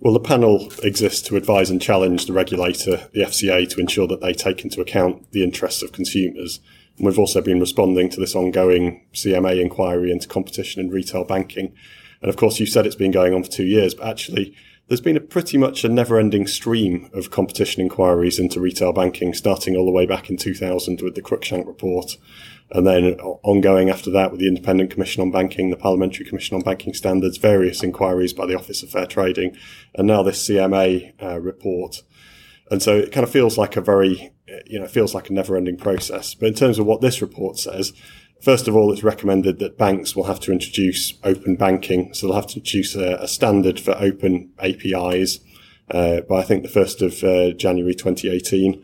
Well, the panel exists to advise and challenge the regulator, the FCA, to ensure that they take into account the interests of consumers. And we've also been responding to this ongoing CMA inquiry into competition in retail banking. And of course, you said it's been going on for two years, but actually, there's been a pretty much a never ending stream of competition inquiries into retail banking, starting all the way back in 2000 with the Cruickshank report. And then ongoing after that with the Independent Commission on Banking, the Parliamentary Commission on Banking Standards, various inquiries by the Office of Fair Trading, and now this CMA uh, report. And so it kind of feels like a very, you know, feels like a never ending process. But in terms of what this report says, First of all, it's recommended that banks will have to introduce open banking. So they'll have to introduce a, a standard for open APIs uh, by, I think, the 1st of uh, January 2018.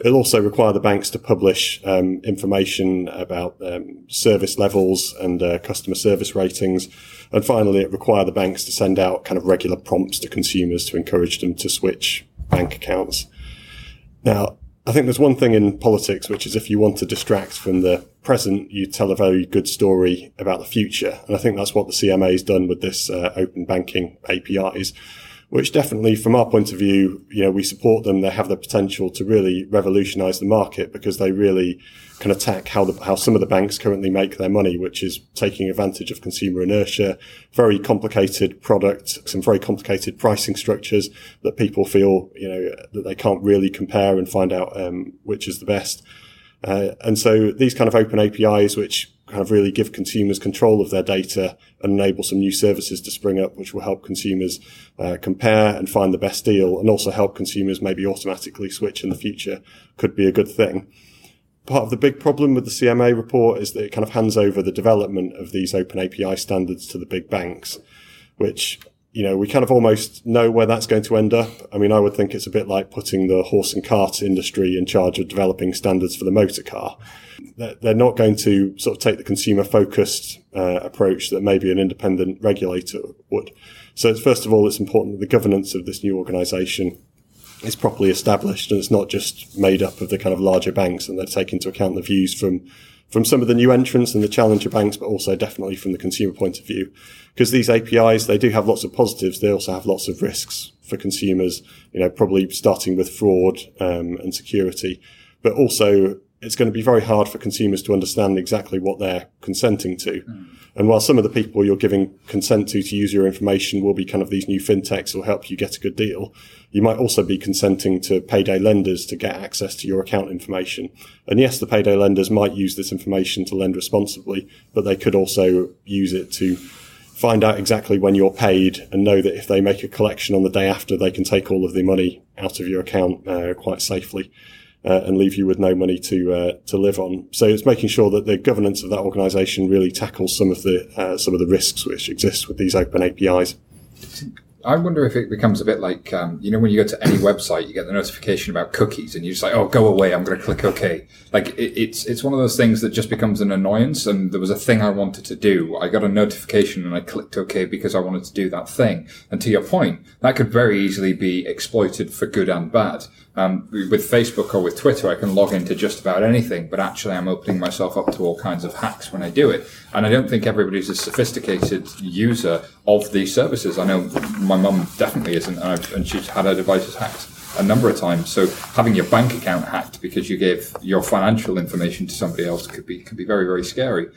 It'll also require the banks to publish um, information about um, service levels and uh, customer service ratings. And finally, it require the banks to send out kind of regular prompts to consumers to encourage them to switch bank accounts. Now, I think there's one thing in politics, which is if you want to distract from the present, you tell a very good story about the future. And I think that's what the CMA has done with this uh, open banking APIs, which definitely, from our point of view, you know, we support them. They have the potential to really revolutionize the market because they really can attack how the, how some of the banks currently make their money, which is taking advantage of consumer inertia, very complicated products, some very complicated pricing structures that people feel, you know, that they can't really compare and find out um, which is the best. Uh, and so these kind of open APIs, which kind of really give consumers control of their data and enable some new services to spring up, which will help consumers uh, compare and find the best deal and also help consumers maybe automatically switch in the future could be a good thing part of the big problem with the CMA report is that it kind of hands over the development of these open API standards to the big banks, which, you know, we kind of almost know where that's going to end up. I mean, I would think it's a bit like putting the horse and cart industry in charge of developing standards for the motor car. They're not going to sort of take the consumer focused uh, approach that maybe an independent regulator would. So first of all, it's important that the governance of this new organization is properly established and it's not just made up of the kind of larger banks and they take into account the views from from some of the new entrants and the challenger banks, but also definitely from the consumer point of view. Because these APIs, they do have lots of positives. They also have lots of risks for consumers, you know, probably starting with fraud um, and security, but also it's going to be very hard for consumers to understand exactly what they're consenting to. Mm. And while some of the people you're giving consent to to use your information will be kind of these new fintechs will help you get a good deal, you might also be consenting to payday lenders to get access to your account information. And yes, the payday lenders might use this information to lend responsibly, but they could also use it to find out exactly when you're paid and know that if they make a collection on the day after, they can take all of the money out of your account uh, quite safely uh, and leave you with no money to uh, to live on. So it's making sure that the governance of that organisation really tackles some of the uh, some of the risks which exist with these open APIs. I wonder if it becomes a bit like, um, you know, when you go to any website, you get the notification about cookies, and you're just like, "Oh, go away! I'm going to click OK." Like it, it's it's one of those things that just becomes an annoyance. And there was a thing I wanted to do. I got a notification, and I clicked OK because I wanted to do that thing. And to your point, that could very easily be exploited for good and bad. Um, with Facebook or with Twitter, I can log into just about anything, but actually I'm opening myself up to all kinds of hacks when I do it. And I don't think everybody's a sophisticated user of these services. I know my mum definitely isn't, and, and she's had her devices hacked a number of times. So having your bank account hacked because you gave your financial information to somebody else could be could be very very scary.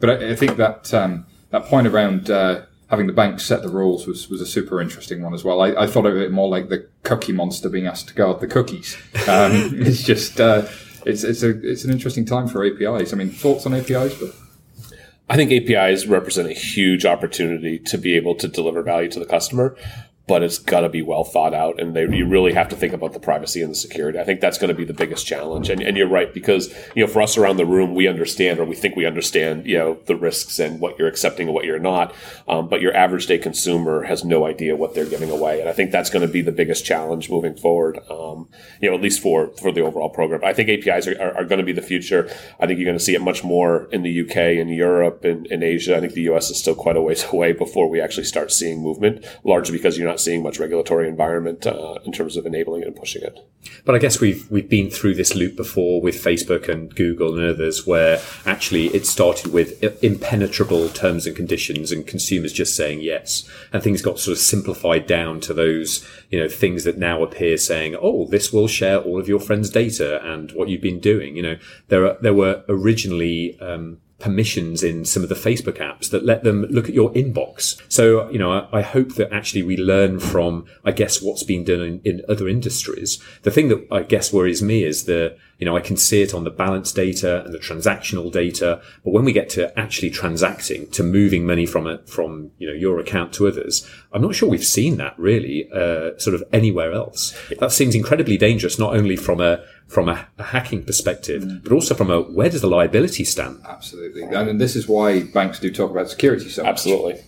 But I, I think that um, that point around uh, having the bank set the rules was, was a super interesting one as well. I, I, thought of it more like the cookie monster being asked to guard the cookies. Um, [laughs] it's just uh, it's it's a it's an interesting time for APIs. I mean, thoughts on APIs, but. I think APIs represent a huge opportunity to be able to deliver value to the customer but it's got to be well thought out and they, you really have to think about the privacy and the security. I think that's going to be the biggest challenge and, and, you're right because you know for us around the room we understand or we think we understand you know the risks and what you're accepting and what you're not um, but your average day consumer has no idea what they're giving away and i think that's going to be the biggest challenge moving forward um, you know at least for for the overall program. I think apis are, are, are going to be the future. I think you're going to see it much more in the uk and europe and, and asia. I think the us is still quite a ways [laughs] away before we actually start seeing movement largely because you're not not seeing much regulatory environment uh, in terms of enabling it and pushing it. But I guess we've we've been through this loop before with Facebook and Google and others, where actually it started with impenetrable terms and conditions and consumers just saying yes, and things got sort of simplified down to those you know things that now appear saying, oh, this will share all of your friends' data and what you've been doing. You know, there are, there were originally um, permissions in some of the Facebook apps that let them look at your inbox. So, you know, I, I hope that actually we learn from, I guess, what's been done in, in, other industries. The thing that I guess worries me is the, you know, I can see it on the balance data and the transactional data, but when we get to actually transacting, to moving money from it, from, you know, your account to others, I'm not sure we've seen that really, uh, sort of anywhere else. That seems incredibly dangerous, not only from a, from a, a hacking perspective, mm. but also from a where does the liability stand? Absolutely, and this is why banks do talk about security so much. Absolutely.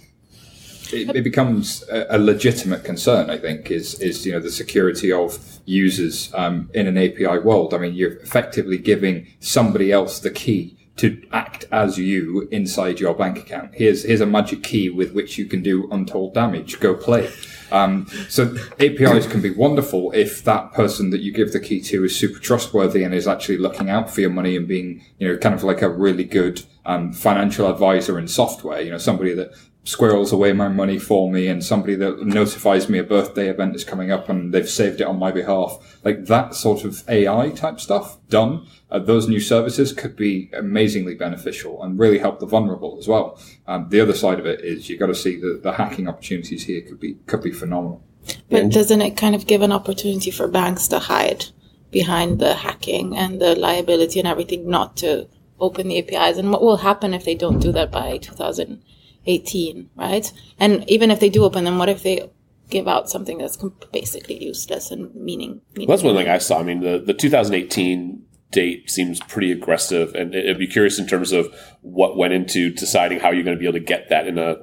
It, it, becomes a, a, legitimate concern. I think is is you know the security of users um, in an API world. I mean, you're effectively giving somebody else the key to act as you inside your bank account. Here's here's a magic key with which you can do untold damage. Go play. Um, so APIs can be wonderful if that person that you give the key to is super trustworthy and is actually looking out for your money and being, you know, kind of like a really good um, financial advisor in software. You know, somebody that squirrels away my money for me and somebody that notifies me a birthday event is coming up and they've saved it on my behalf. Like that sort of AI type stuff done uh, those new services could be amazingly beneficial and really help the vulnerable as well. Um, the other side of it is you've got to see that the hacking opportunities here could be could be phenomenal. But doesn't it kind of give an opportunity for banks to hide behind the hacking and the liability and everything, not to open the APIs? And what will happen if they don't do that by 2018, right? And even if they do open them, what if they give out something that's basically useless and meaning. meaning well, that's one thing I saw. I mean, the, the 2018 date seems pretty aggressive, and it'd be curious in terms of what went into deciding how you're going to be able to get that in a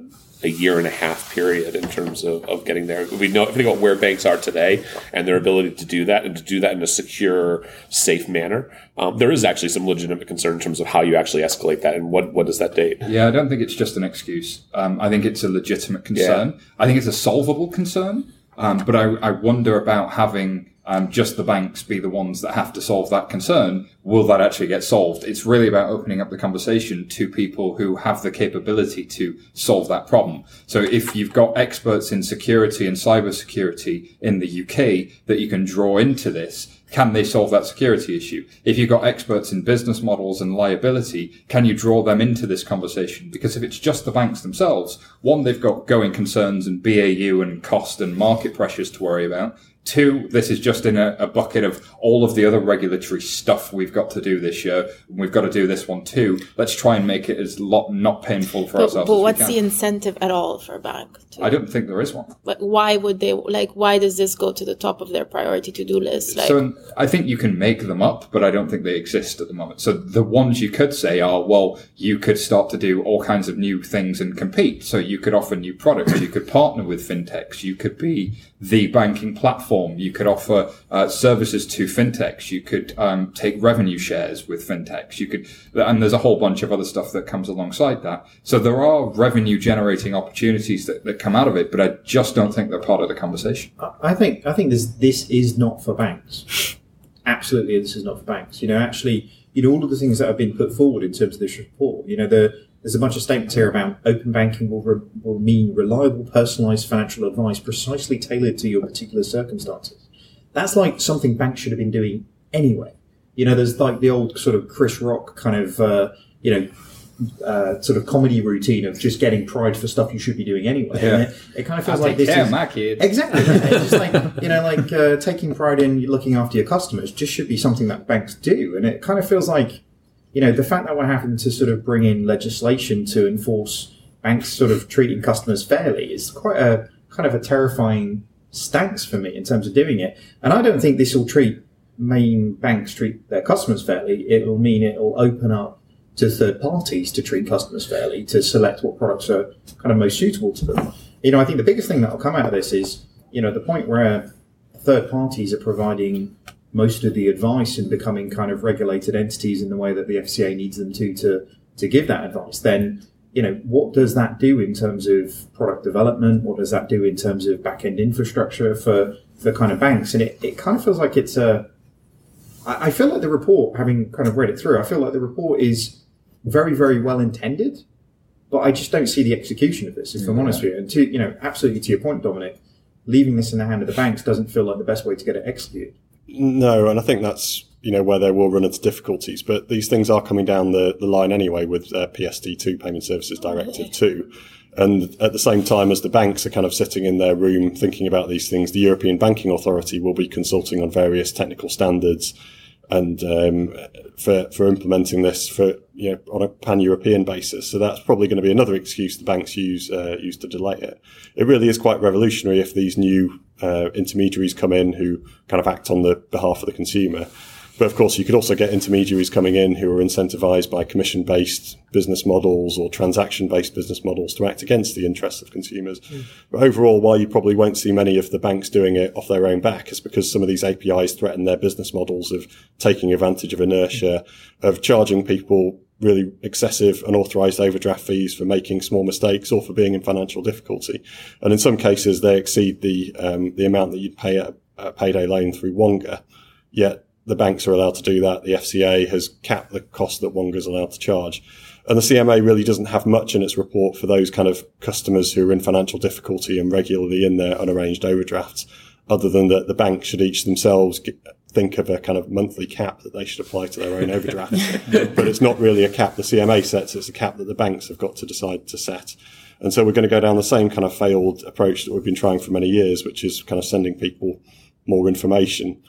a year and a half period in terms of, of getting there. We know if think about where banks are today and their ability to do that and to do that in a secure, safe manner. Um, there is actually some legitimate concern in terms of how you actually escalate that and what what does that date? Yeah, I don't think it's just an excuse. Um, I think it's a legitimate concern. Yeah. I think it's a solvable concern. Um, but I, I wonder about having um, just the banks be the ones that have to solve that concern, will that actually get solved? It's really about opening up the conversation to people who have the capability to solve that problem. So if you've got experts in security and cybersecurity in the UK that you can draw into this, can they solve that security issue? If you've got experts in business models and liability, can you draw them into this conversation? Because if it's just the banks themselves, one, they've got going concerns and BAU and cost and market pressures to worry about. Two, this is just in a, a, bucket of all of the other regulatory stuff we've got to do this year. We've got to do this one too. Let's try and make it as lot, not painful for but, ourselves. But what's the incentive at all for a bank? To, I don't think there is one. But why would they, like, why does this go to the top of their priority to do list? Like, so I think you can make them up, but I don't think they exist at the moment. So the ones you could say are, well, you could start to do all kinds of new things and compete. So you could offer new products. you could partner with fintechs. You could be the banking platform. You could offer uh, services to fintechs. You could um, take revenue shares with fintechs. You could, and there's a whole bunch of other stuff that comes alongside that. So there are revenue generating opportunities that, that come out of it, but I just don't think they're part of the conversation. I think I think this this is not for banks. Absolutely, this is not for banks. You know, actually, you know, all of the things that have been put forward in terms of this report. You know, the there's a bunch of statements here about open banking will, re- will mean reliable, personalized financial advice precisely tailored to your particular circumstances. That's like something banks should have been doing anyway. You know, there's like the old sort of Chris Rock kind of, uh, you know, uh, sort of comedy routine of just getting pride for stuff you should be doing anyway. Yeah. It, it, kind of feels I'll like this care, is my kids. exactly. [laughs] it's just like you know, like uh, taking pride in looking after your customers just should be something that banks do, and it kind of feels like you know, the fact that we're having to sort of bring in legislation to enforce banks sort of treating customers fairly is quite a kind of a terrifying stance for me in terms of doing it. And I don't think this will treat main banks treat their customers fairly. It will mean it will open up to third parties to treat customers fairly, to select what products are kind of most suitable to them. You know, I think the biggest thing that will come out of this is, you know, the point where third parties are providing most of the advice and becoming kind of regulated entities in the way that the FCA needs them to to to give that advice, then you know what does that do in terms of product development? What does that do in terms of back end infrastructure for for kind of banks? And it, it kind of feels like it's a. I feel like the report, having kind of read it through, I feel like the report is very very well intended, but I just don't see the execution of this. If I'm mm-hmm. honest with you, and to you know, absolutely to your point, Dominic, leaving this in the hand of the banks doesn't feel like the best way to get it executed. No, and I think that's you know, where they will run into difficulties. But these things are coming down the, the line anyway with uh, PSD2, Payment Services Directive 2. And at the same time as the banks are kind of sitting in their room thinking about these things, the European Banking Authority will be consulting on various technical standards and um, for for implementing this for you know on a pan European basis. So that's probably going to be another excuse the banks use uh, use to delay it. It really is quite revolutionary if these new uh, intermediaries come in who kind of act on the behalf of the consumer. But of course, you could also get intermediaries coming in who are incentivized by commission based business models or transaction based business models to act against the interests of consumers. Mm. But overall, while you probably won't see many of the banks doing it off their own back, is because some of these APIs threaten their business models of taking advantage of inertia, of charging people really excessive unauthorized overdraft fees for making small mistakes or for being in financial difficulty. And in some cases, they exceed the, um, the amount that you'd pay at a payday loan through Wonga. Yet the banks are allowed to do that. The FCA has capped the cost that Wonga is allowed to charge. And the CMA really doesn't have much in its report for those kind of customers who are in financial difficulty and regularly in their unarranged overdrafts, other than that the banks should each themselves get, think of a kind of monthly cap that they should apply to their own [laughs] overdraft. but it's not really a cap the CMA sets, it's a cap that the banks have got to decide to set. And so we're going to go down the same kind of failed approach that we've been trying for many years, which is kind of sending people more information.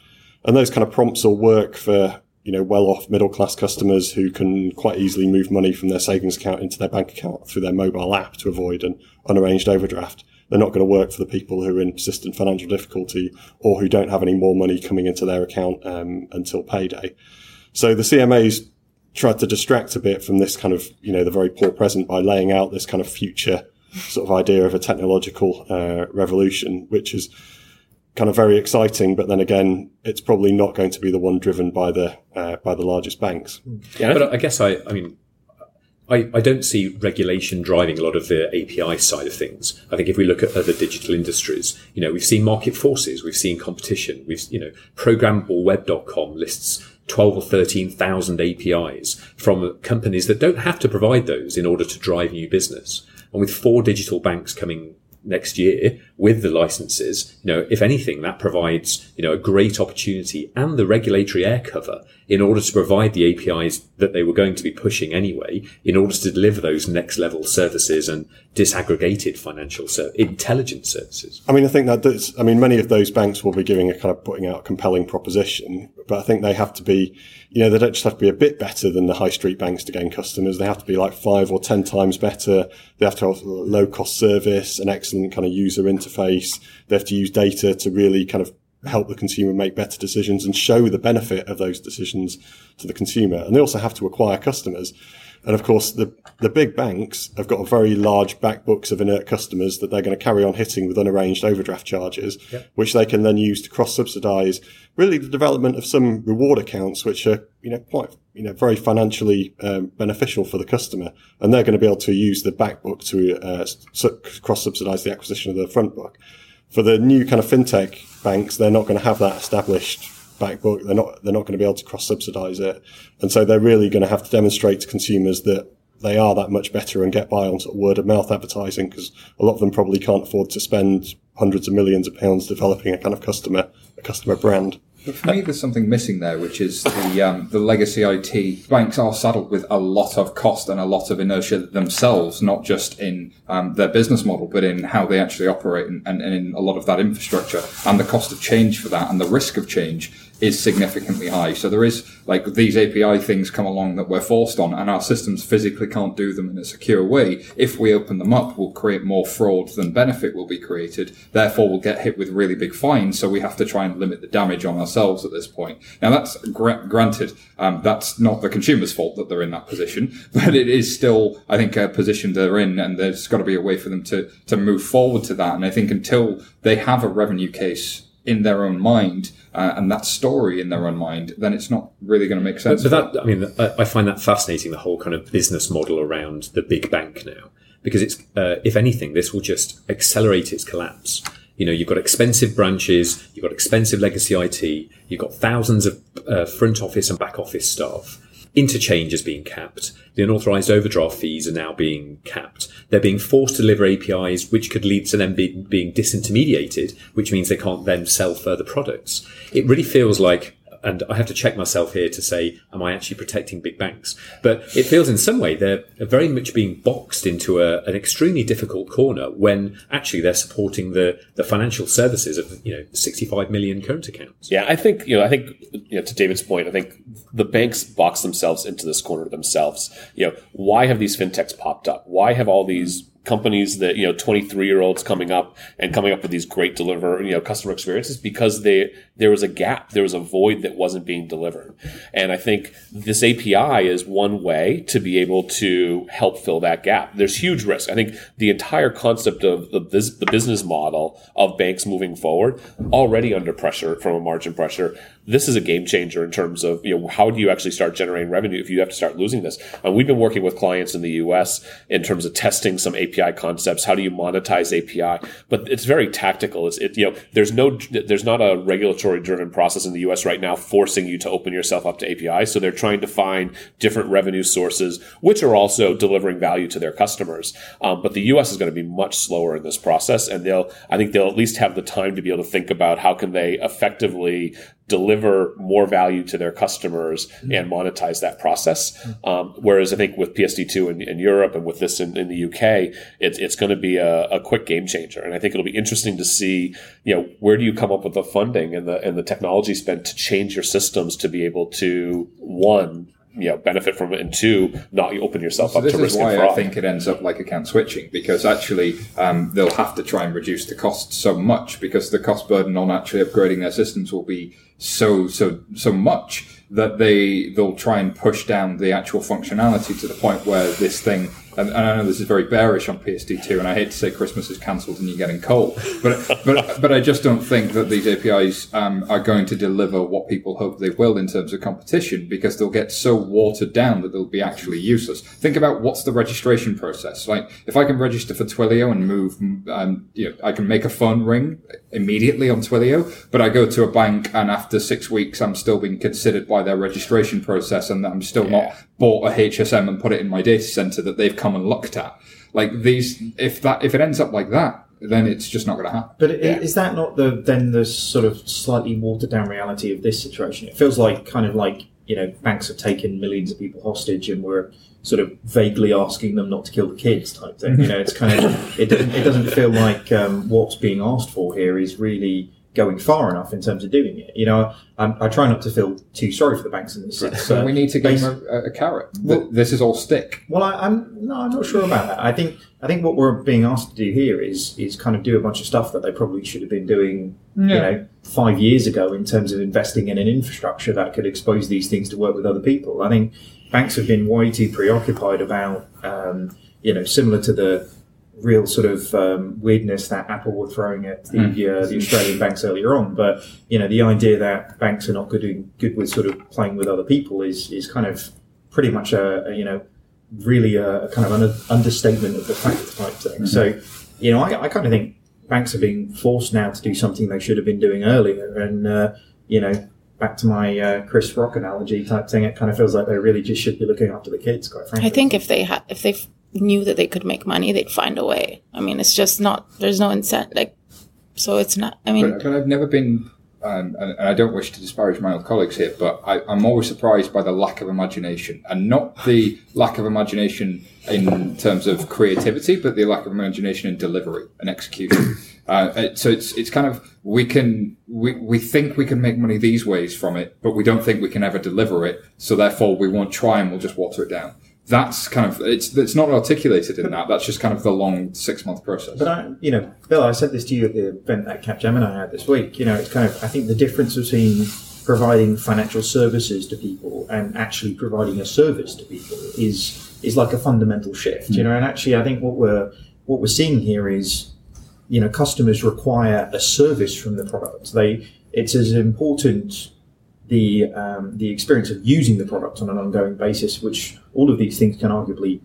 And those kind of prompts will work for, you know, well-off middle-class customers who can quite easily move money from their savings account into their bank account through their mobile app to avoid an unarranged overdraft. They're not going to work for the people who are in persistent financial difficulty or who don't have any more money coming into their account um, until payday. So the CMA's tried to distract a bit from this kind of, you know, the very poor present by laying out this kind of future sort of idea of a technological uh, revolution, which is kind of very exciting, but then again, it's probably not going to be the one driven by the uh, by the largest banks. Yeah, but I guess I, I mean, I, I don't see regulation driving a lot of the API side of things. I think if we look at other digital industries, you know, we've seen market forces, we've seen competition, we've, you know, programmableweb.com lists 12 or 13,000 APIs from companies that don't have to provide those in order to drive new business. And with four digital banks coming next year with the licenses, you know, if anything, that provides, you know, a great opportunity and the regulatory air cover in order to provide the APIs that they were going to be pushing anyway, in order to deliver those next level services and disaggregated financial ser- intelligence services. I mean, I think that does, I mean, many of those banks will be giving a kind of putting out a compelling proposition, but I think they have to be, you know, they don't just have to be a bit better than the high street banks to gain customers. They have to be like five or 10 times better. They have to have low cost service, an excellent kind of user interface. They have to use data to really kind of help the consumer make better decisions and show the benefit of those decisions to the consumer. And they also have to acquire customers. And of course, the, the big banks have got a very large back books of inert customers that they're going to carry on hitting with unarranged overdraft charges, yep. which they can then use to cross subsidize really the development of some reward accounts, which are, you know, quite, you know, very financially um, beneficial for the customer. And they're going to be able to use the back book to uh, cross subsidize the acquisition of the front book. For the new kind of fintech banks, they're not going to have that established back book. They're not, they're not going to be able to cross subsidize it. And so they're really going to have to demonstrate to consumers that they are that much better and get by on sort of word of mouth advertising because a lot of them probably can't afford to spend hundreds of millions of pounds developing a kind of customer, a customer brand. For me, there's something missing there, which is the um, the legacy IT. Banks are saddled with a lot of cost and a lot of inertia themselves, not just in um, their business model, but in how they actually operate and, and in a lot of that infrastructure and the cost of change for that and the risk of change is significantly high. So there is like these API things come along that we're forced on and our systems physically can't do them in a secure way. If we open them up, we'll create more fraud than benefit will be created. Therefore, we'll get hit with really big fines. So we have to try and limit the damage on ourselves at this point. Now that's gra- granted, um, that's not the consumer's fault that they're in that position, [laughs] but it is still, I think, a position they're in and there's got to be a way for them to, to move forward to that. And I think until they have a revenue case in their own mind uh, and that story in their own mind, then it's not really going to make sense. But, but that, I mean, I, find that fascinating. The whole kind of business model around the big bank now, because it's, uh, if anything, this will just accelerate its collapse. You know, you've got expensive branches, you've got expensive legacy IT, you've got thousands of uh, front office and back office staff Interchange is being capped. The unauthorized overdraft fees are now being capped. They're being forced to deliver APIs, which could lead to them be, being disintermediated, which means they can't then sell further products. It really feels like and I have to check myself here to say, am I actually protecting big banks? But it feels in some way they're very much being boxed into a, an extremely difficult corner when actually they're supporting the, the financial services of, you know, 65 million current accounts. Yeah, I think, you know, I think, you know, to David's point, I think the banks box themselves into this corner themselves. You know, why have these fintechs popped up? Why have all these companies that you know 23 year olds coming up and coming up with these great deliver you know customer experiences because they there was a gap there was a void that wasn't being delivered. And i think this api is one way to be able to help fill that gap. There's huge risk. I think the entire concept of the, the business model of banks moving forward already under pressure from a margin pressure this is a game changer in terms of you know how do you actually start generating revenue if you have to start losing this and we've been working with clients in the us in terms of testing some api API concepts. How do you monetize API? But it's very tactical. It's it, you know there's no there's not a regulatory driven process in the U.S. right now forcing you to open yourself up to API. So they're trying to find different revenue sources which are also delivering value to their customers. Um, but the U.S. is going to be much slower in this process, and they'll I think they'll at least have the time to be able to think about how can they effectively deliver more value to their customers mm-hmm. and monetize that process. Mm-hmm. Um, whereas I think with PSD2 in, in Europe and with this in, in the UK, it's, it's going to be a, a, quick game changer. And I think it'll be interesting to see, you know, where do you come up with the funding and the, and the technology spent to change your systems to be able to, one, you know benefit from it, and two, not open yourself so up to risk. This is why I think it ends up like account switching because actually um, they'll have to try and reduce the cost so much because the cost burden on actually upgrading their systems will be so so so much that they they'll try and push down the actual functionality to the point where this thing and, and, I know this is very bearish on PSD2, and I hate to say Christmas is cancelled and you're getting coal, but but but I just don't think that these APIs um, are going to deliver what people hope they will in terms of competition because they'll get so watered down that they'll be actually useless. Think about what's the registration process. Like if I can register for Twilio and move, um, you know, I can make a phone ring immediately on Twilio, but I go to a bank and after six weeks I'm still being considered by their registration process and I'm still yeah. not bought a HSM and put it in my data center that they've come and looked at. Like these, if that, if it ends up like that, then it's just not going to happen. But yeah. is that not the then the sort of slightly watered down reality of this situation? It feels like kind of like you know banks have taken millions of people hostage and we're sort of vaguely asking them not to kill the kids type thing. You know, it's kind of it doesn't it doesn't feel like um, what's being asked for here is really going far enough in terms of doing it. You know, um, I try not to feel too sorry for the banks in this sense. So we need to give them a, a, carrot. Well, this is all stick. Well, I, am no, I'm not sure about that. I think I think what we're being asked to do here is is kind of do a bunch of stuff that they probably should have been doing, yeah. you know, five years ago in terms of investing in an infrastructure that could expose these things to work with other people. I think banks have been way too preoccupied about, um, you know, similar to the real sort of um, weirdness that Apple were throwing at the, mm. uh, the Australian banks earlier on. But you know, the idea that banks are not good good with sort of playing with other people is is kind of pretty much a, a you know really a, a kind of an understatement of the fact type thing. Mm-hmm. So you know, I, I, kind of think banks are being forced now to do something they should have been doing earlier, and uh, you know. Back to my uh, Chris Rock analogy type thing, it kind of feels like they really just should be looking after the kids. Quite frankly, I think if they had, if they knew that they could make money, they'd find a way. I mean, it's just not, there's no incentive. Like, so it's not, I mean. But, but I've never been, um, and, and, I don't wish to disparage my old colleagues here, but I, I'm always surprised by the lack of imagination and not the lack of imagination in terms of creativity, but the lack of imagination in delivery and execution. [coughs] Uh, so it's it's kind of we can we we think we can make money these ways from it, but we don't think we can ever deliver it. So therefore, we won't try and we'll just water it down that's kind of it's it's not articulated in that. That's just kind of the long six month process. But I, you know, Bill, I said this to you at the event that Capgemini had this week. You know, it's kind of I think the difference between providing financial services to people and actually providing a service to people is is like a fundamental shift. Mm. You know, and actually, I think what we're what we're seeing here is, you know, customers require a service from the product. They it's as important the um, the experience of using the product on an ongoing basis, which all of these things can arguably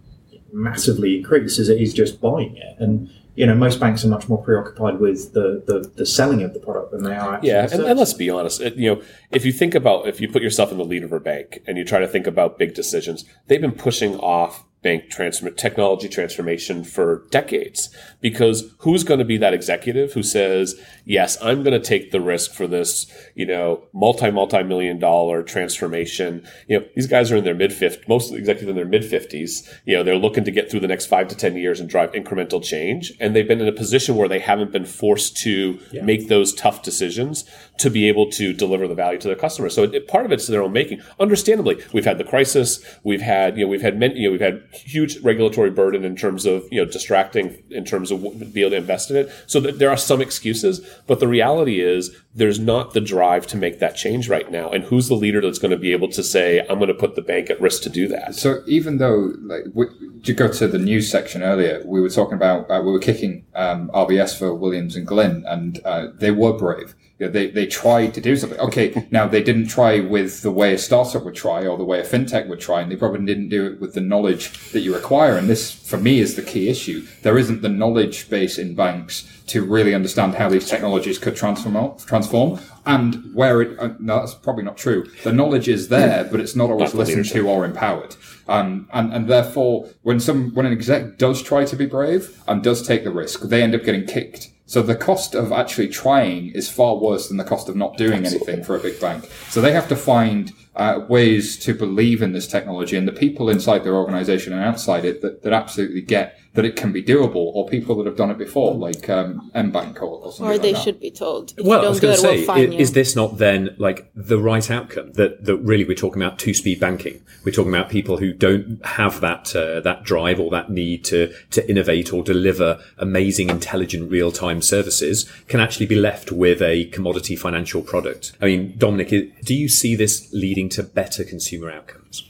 massively increase, as it is just buying it. And you know, most banks are much more preoccupied with the, the, the selling of the product than they are actually. Yeah, and, and, let's be honest. It, you know, if you think about if you put yourself in the lead of a bank and you try to think about big decisions, they've been pushing off bank transform- technology transformation for decades. Because who's going to be that executive who says yes i'm going to take the risk for this you know multi multi million dollar transformation? You know these guys are in their mid 50s most of the executives in their mid 50s you know they're looking to get through the next 5 to 10 years and drive incremental change. And they've been in a position where they haven't been forced to yeah. make those tough decisions to be able to deliver the value to their customers. So it, part of it's their own making. Understandably we've had the crisis. We've had you know we've had many you know we've had huge regulatory burden in terms of you know distracting in terms of being able to invest in it. So there are some excuses, but the reality is there's not the drive to make that change right now. And who's the leader that's going to be able to say, "I'm going to put the bank at risk to do that"? So even though, like, we, to go to the news section earlier, we were talking about uh, we were kicking um, RBS for Williams and Glyn, and uh, they were brave you know, they, they tried to do something. Okay, [laughs] now they didn't try with the way a startup would try or the way a fintech would try, and they probably didn't do it with the knowledge that you require. And this, for me, is the key issue. There isn't the knowledge base in banks to really understand how these technologies could transform, transform and where it, uh, no, that's probably not true. The knowledge is there, but it's not always listened to or empowered. Um, and, and therefore, when some, when an exec does try to be brave and does take the risk, they end up getting kicked so the cost of actually trying is far worse than the cost of not doing Absolutely. anything for a big bank. So they have to find uh, ways to believe in this technology and the people inside their organization and outside it that, that absolutely get that it can be doable or people that have done it before, like um, mBank or, or something. Or they like should be told. well, I was going to say, we'll is, is, this not then like the right outcome? That that really we're talking about two speed banking. We're talking about people who don't have that uh, that drive or that need to to innovate or deliver amazing, intelligent, real time services can actually be left with a commodity financial product. I mean, Dominic, do you see this leading to better consumer outcomes?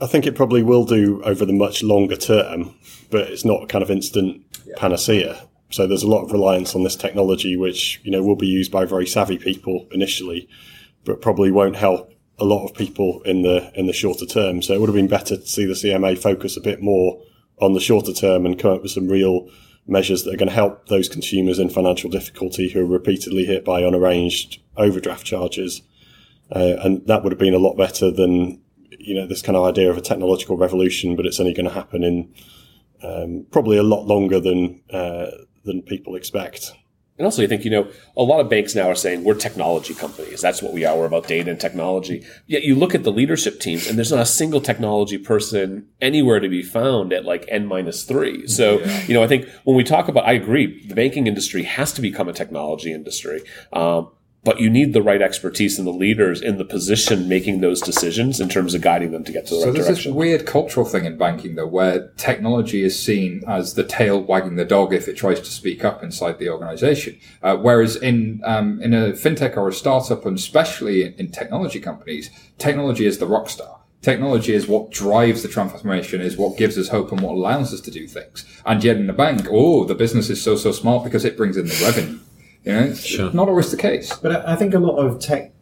I think it probably will do over the much longer term, but it's not kind of instant panacea. So there's a lot of reliance on this technology, which you know will be used by very savvy people initially, but probably won't help a lot of people in the in the shorter term. So it would have been better to see the CMA focus a bit more on the shorter term and come up with some real measures that are going to help those consumers in financial difficulty who are repeatedly hit by unarranged overdraft charges. Uh, and that would have been a lot better than you know this kind of idea of a technological revolution, but it's only going to happen in um, probably a lot longer than uh, than people expect. And also, I think, you know, a lot of banks now are saying we're technology companies. That's what we are. We're about data and technology. Yet you look at the leadership teams and there's not a single technology person anywhere to be found at like N minus three. So, yeah. you know, I think when we talk about, I agree, the banking industry has to become a technology industry. Um, but you need the right expertise and the leaders in the position making those decisions in terms of guiding them to get to the so right there's direction. this weird cultural thing in banking though where technology is seen as the tail wagging the dog if it tries to speak up inside the organization uh, whereas in um, in a fintech or a startup and especially in, in technology companies technology is the rock star Technology is what drives the transformation, is what gives us hope and what allows us to do things. And yet in the bank, oh, the business is so, so smart because it brings in the revenue. You know, it's sure. not always the case. But I think a lot of tech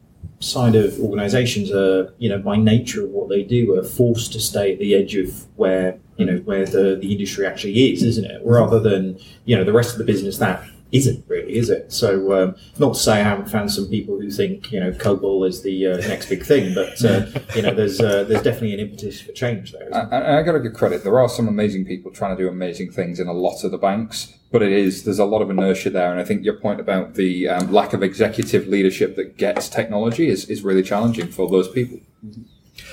side of organizations are, you know, by nature of what they do, are forced to stay at the edge of where, you know, where the, the industry actually is, isn't it? Rather than, you know, the rest of the business that isn't really, is it? So, um, not to say I haven't found some people who think you know COBOL is the uh, next big thing, but uh, you know, there's uh, there's definitely an impetus for change there. I, I got to give credit. There are some amazing people trying to do amazing things in a lot of the banks, but it is there's a lot of inertia there, and I think your point about the um, lack of executive leadership that gets technology is is really challenging for those people. Mm-hmm.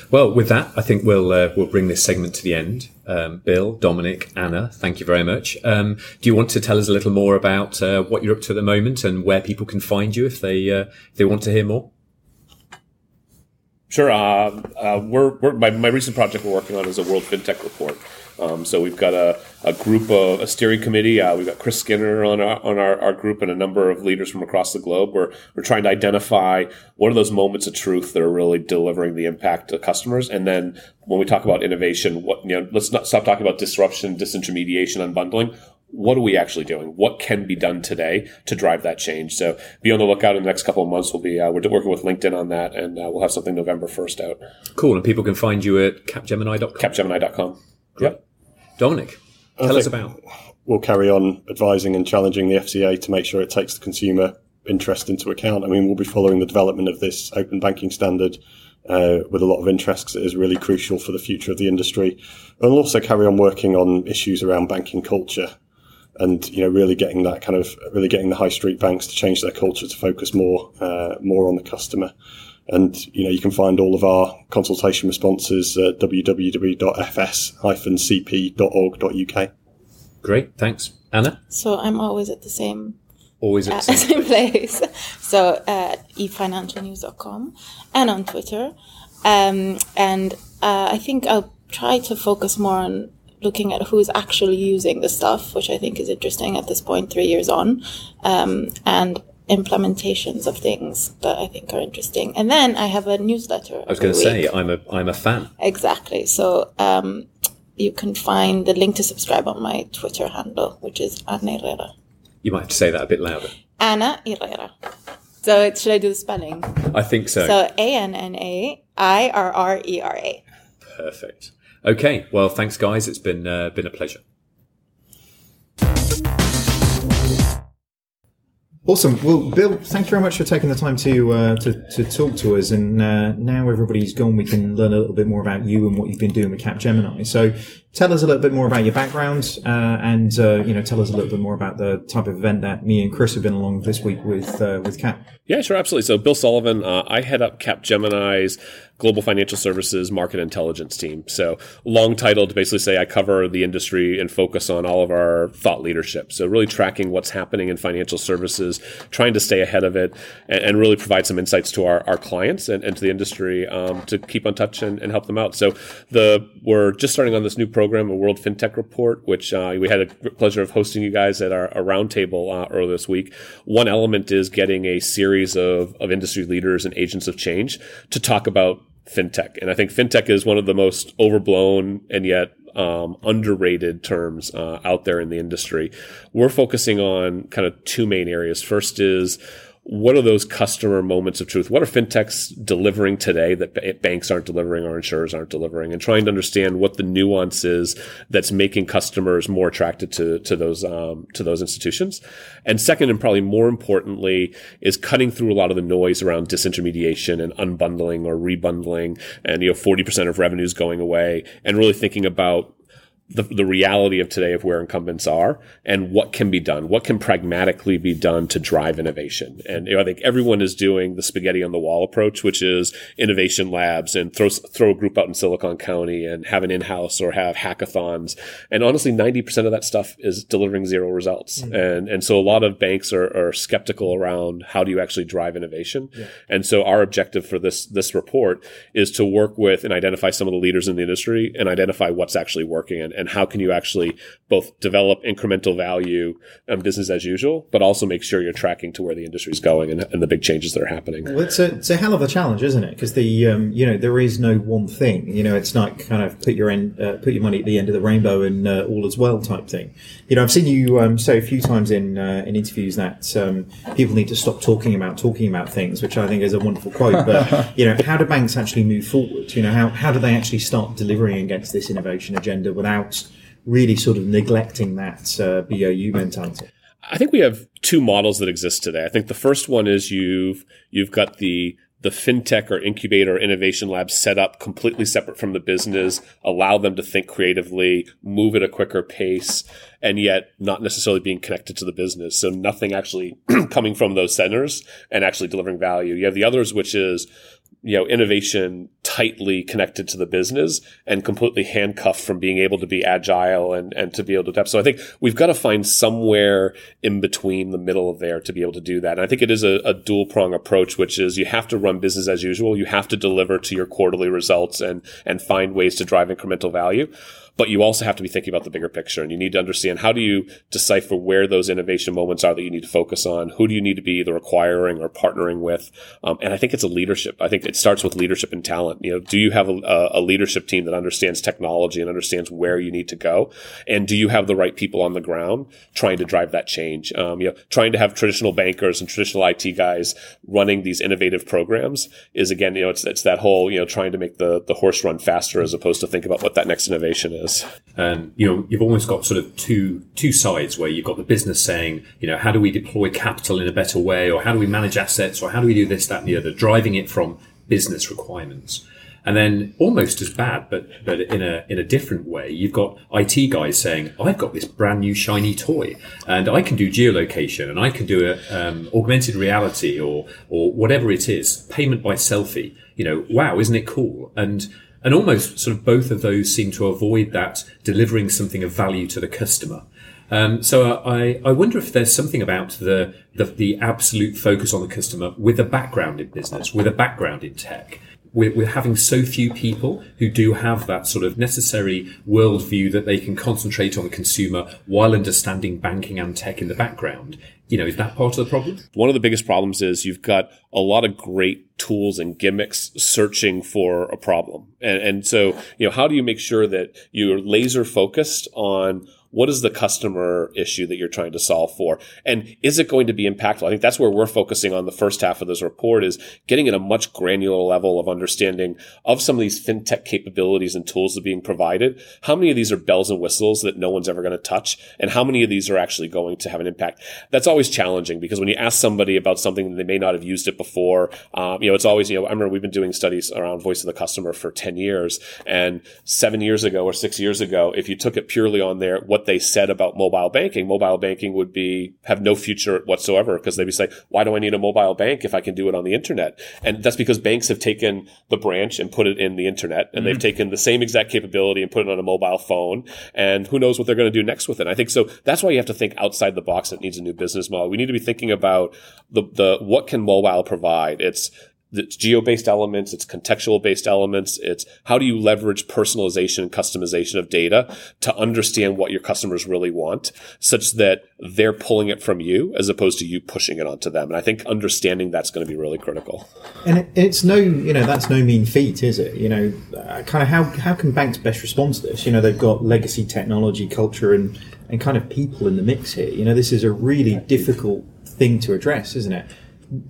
Well, with that, I think we'll uh, we'll bring this segment to the end. Um, Bill, Dominic, Anna, thank you very much. Um, do you want to tell us a little more about uh, what you're up to at the moment and where people can find you if they uh, if they want to hear more? Sure. Uh, uh, we're, we're my, my recent project we're working on is a World FinTech report. Um, so we've got a, a group of a steering committee. Uh, we've got Chris Skinner on our on our, our, group and a number of leaders from across the globe. We're we're trying to identify what are those moments of truth that are really delivering the impact to customers. And then when we talk about innovation, what you know, let's not stop talking about disruption, disintermediation, unbundling what are we actually doing? What can be done today to drive that change? So be on the lookout in the next couple of months. We'll be uh, we're working with LinkedIn on that, and uh, we'll have something November first out. Cool, and people can find you at capgemini.com. Capgemini.com. Yep. Dominic, tell us about. We'll carry on advising and challenging the FCA to make sure it takes the consumer interest into account. I mean, we'll be following the development of this open banking standard uh, with a lot of interest because it is really crucial for the future of the industry. And we'll also carry on working on issues around banking culture and you know really getting that kind of really getting the high street banks to change their culture to focus more uh, more on the customer. And you know you can find all of our consultation responses at www.fs-cp.org.uk. Great, thanks, Anna. So I'm always at the same Always at at the [laughs] same place. So at efinancialnews.com and on Twitter. Um, and uh, I think I'll try to focus more on looking at who's actually using the stuff, which I think is interesting at this point, three years on, um, and implementations of things that I think are interesting. And then I have a newsletter. I was going to say I'm a I'm a fan. Exactly. So um, you can find the link to subscribe on my Twitter handle, which is Anna Irrera. You might have to say that a bit louder. Anna Irrera. So it, should I do the spelling? I think so. So A N N A I R R E R A. Perfect. Okay. Well, thanks, guys. It's been uh, been a pleasure. Awesome. Well, Bill, thank you very much for taking the time to uh, to, to talk to us. And uh, now everybody's gone, we can learn a little bit more about you and what you've been doing with Capgemini. So, tell us a little bit more about your background, uh, and uh, you know, tell us a little bit more about the type of event that me and Chris have been along this week with uh, with Cap. Yeah, sure, absolutely. So, Bill Sullivan, uh, I head up Capgemini's global financial services market intelligence team. So, long title to basically say I cover the industry and focus on all of our thought leadership. So, really tracking what's happening in financial services, trying to stay ahead of it, and, and really provide some insights to our, our clients and, and to the industry um, to keep on touch and, and help them out. So, the we're just starting on this new program, a World FinTech Report, which uh, we had a pleasure of hosting you guys at our, our roundtable uh, earlier this week. One element is getting a series of, of industry leaders and agents of change to talk about fintech. And I think fintech is one of the most overblown and yet um, underrated terms uh, out there in the industry. We're focusing on kind of two main areas. First is what are those customer moments of truth? What are fintechs delivering today that banks aren't delivering or insurers aren't delivering? And trying to understand what the nuance is that's making customers more attracted to, to those, um, to those institutions. And second, and probably more importantly, is cutting through a lot of the noise around disintermediation and unbundling or rebundling and, you know, 40% of revenues going away and really thinking about the, the reality of today of where incumbents are and what can be done, what can pragmatically be done to drive innovation. And you know, I think everyone is doing the spaghetti on the wall approach, which is innovation labs and throw, throw a group out in Silicon County and have an in-house or have hackathons. And honestly, 90% of that stuff is delivering zero results. Mm-hmm. And, and so a lot of banks are, are skeptical around how do you actually drive innovation. Yeah. And so our objective for this, this report is to work with and identify some of the leaders in the industry and identify what's actually working and, and how can you actually both develop incremental value and business as usual, but also make sure you're tracking to where the industry is going and, and, the big changes that are happening. Well, it's a, it's a hell of a challenge, isn't it? Because the um, you know there is no one thing. You know, it's not kind of put your end, uh, put your money at the end of the rainbow and uh, all is well type thing. You know, I've seen you um, say a few times in uh, in interviews that um, people need to stop talking about talking about things, which I think is a wonderful quote. But [laughs] you know, how do banks actually move forward? You know, how how do they actually start delivering against this innovation agenda without really sort of neglecting that uh, BAU mentality? I think we have two models that exist today. I think the first one is you've you've got the the fintech or incubator or innovation lab set up completely separate from the business, allow them to think creatively, move at a quicker pace, and yet not necessarily being connected to the business. So nothing actually [clears throat] coming from those centers and actually delivering value. You have the others, which is you know, innovation tightly connected to the business and completely handcuffed from being able to be agile and, and to be able to adapt. So I think we've got to find somewhere in between the middle of there to be able to do that. And I think it is a, a dual prong approach, which is you have to run business as usual. You have to deliver to your quarterly results and, and find ways to drive incremental value but you also have to be thinking about the bigger picture and you need to understand how do you decipher where those innovation moments are that you need to focus on who do you need to be either acquiring or partnering with um, and i think it's a leadership i think it starts with leadership and talent you know do you have a, a, leadership team that understands technology and understands where you need to go and do you have the right people on the ground trying to drive that change um, you know trying to have traditional bankers and traditional it guys running these innovative programs is again you know it's, it's that whole you know trying to make the, the horse run faster as opposed to think about what that next innovation is And you know, you've almost got sort of two two sides where you've got the business saying, you know, how do we deploy capital in a better way, or how do we manage assets, or how do we do this, that, and the other, driving it from business requirements. And then almost as bad, but but in a in a different way, you've got IT guys saying, "I've got this brand new shiny toy, and I can do geolocation, and I can do a, um, augmented reality, or or whatever it is, payment by selfie. You know, wow, isn't it cool?" And and almost sort of both of those seem to avoid that delivering something of value to the customer. Um, so I, I wonder if there's something about the, the the absolute focus on the customer with a background in business, with a background in tech we're, we're, having so few people who do have that sort of necessary worldview that they can concentrate on the consumer while understanding banking and tech in the background. You know, is that part of the problem? One of the biggest problems is you've got a lot of great tools and gimmicks searching for a problem. And, and so, you know, how do you make sure that you're laser focused on what is the customer issue that you're trying to solve for? And is it going to be impactful? I think that's where we're focusing on the first half of this report is getting at a much granular level of understanding of some of these fintech capabilities and tools that are being provided. How many of these are bells and whistles that no one's ever going to touch? And how many of these are actually going to have an impact? That's always challenging because when you ask somebody about something they may not have used it before, um, you know, it's always, you know, I remember we've been doing studies around voice of the customer for 10 years and seven years ago or six years ago, if you took it purely on there, what what they said about mobile banking. Mobile banking would be have no future whatsoever because they'd be saying, why do I need a mobile bank if I can do it on the internet? And that's because banks have taken the branch and put it in the internet and mm-hmm. they've taken the same exact capability and put it on a mobile phone. And who knows what they're going to do next with it. I think so that's why you have to think outside the box. It needs a new business model. We need to be thinking about the, the, what can mobile provide? It's it's geo-based elements, it's contextual-based elements, it's how do you leverage personalization and customization of data to understand what your customers really want, such that they're pulling it from you as opposed to you pushing it onto them. And I think understanding that's going to be really critical. And it's no, you know, that's no mean feat, is it? You know, uh, kind of how how can banks best respond to this? You know, they've got legacy technology, culture, and and kind of people in the mix here. You know, this is a really difficult thing to address, isn't it?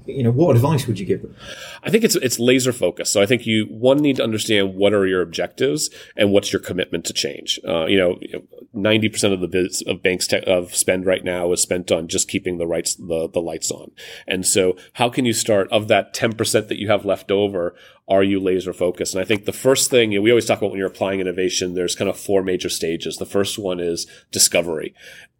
You know, what advice would you give them? I think it's it's laser focused. So I think you one need to understand what are your objectives and what's your commitment to change. Uh, you know, ninety percent of the biz, of banks te- of spend right now is spent on just keeping the rights the the lights on. And so, how can you start of that ten percent that you have left over? Are you laser focused? And I think the first thing you know, we always talk about when you're applying innovation, there's kind of four major stages. The first one is discovery,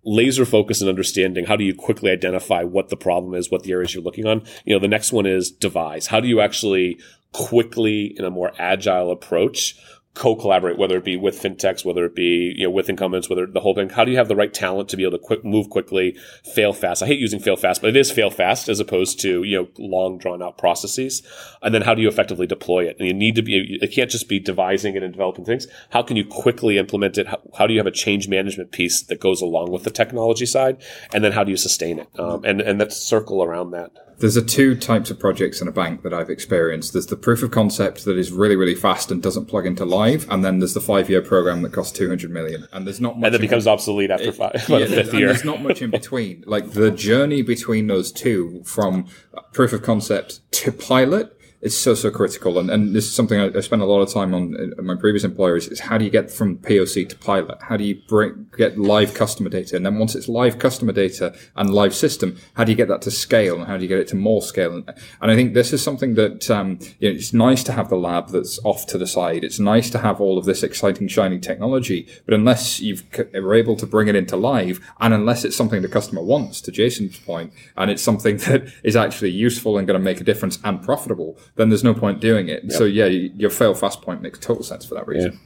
laser focus and understanding how do you quickly identify what the problem is, what the areas you're looking on. You know, the next one is devise. How do you actually quickly in a more agile approach co-collaborate, whether it be with fintechs, whether it be you know with incumbents, whether the whole thing. How do you have the right talent to be able to quick move quickly, fail fast? I hate using fail fast, but it is fail fast as opposed to you know long drawn out processes. And then how do you effectively deploy it? And you need to be. It can't just be devising it and developing things. How can you quickly implement it? How, how do you have a change management piece that goes along with the technology side? And then how do you sustain it? Um, and and that's circle around that. There's a two types of projects in a bank that I've experienced. There's the proof of concept that is really, really fast and doesn't plug into live, and then there's the five year program that costs 200 million. And there's not much. And it becomes in, obsolete after five, it, [laughs] yeah, fifth year. There's not much in between. Like the journey between those two, from proof of concept to pilot, is so so critical, and, and this is something I, I spent a lot of time on in my previous employers. Is how do you get from POC to pilot? How do you bring get live customer data, and then once it's live customer data and live system, how do you get that to scale, and how do you get it to more scale? And, and I think this is something that um, you know, it's nice to have the lab that's off to the side. It's nice to have all of this exciting shiny technology, but unless you've are able to bring it into live, and unless it's something the customer wants, to Jason's point, and it's something [laughs] that is actually useful and going to make a difference and profitable then there's no point doing it. Yep. So yeah, your fail fast point makes total sense for that reason.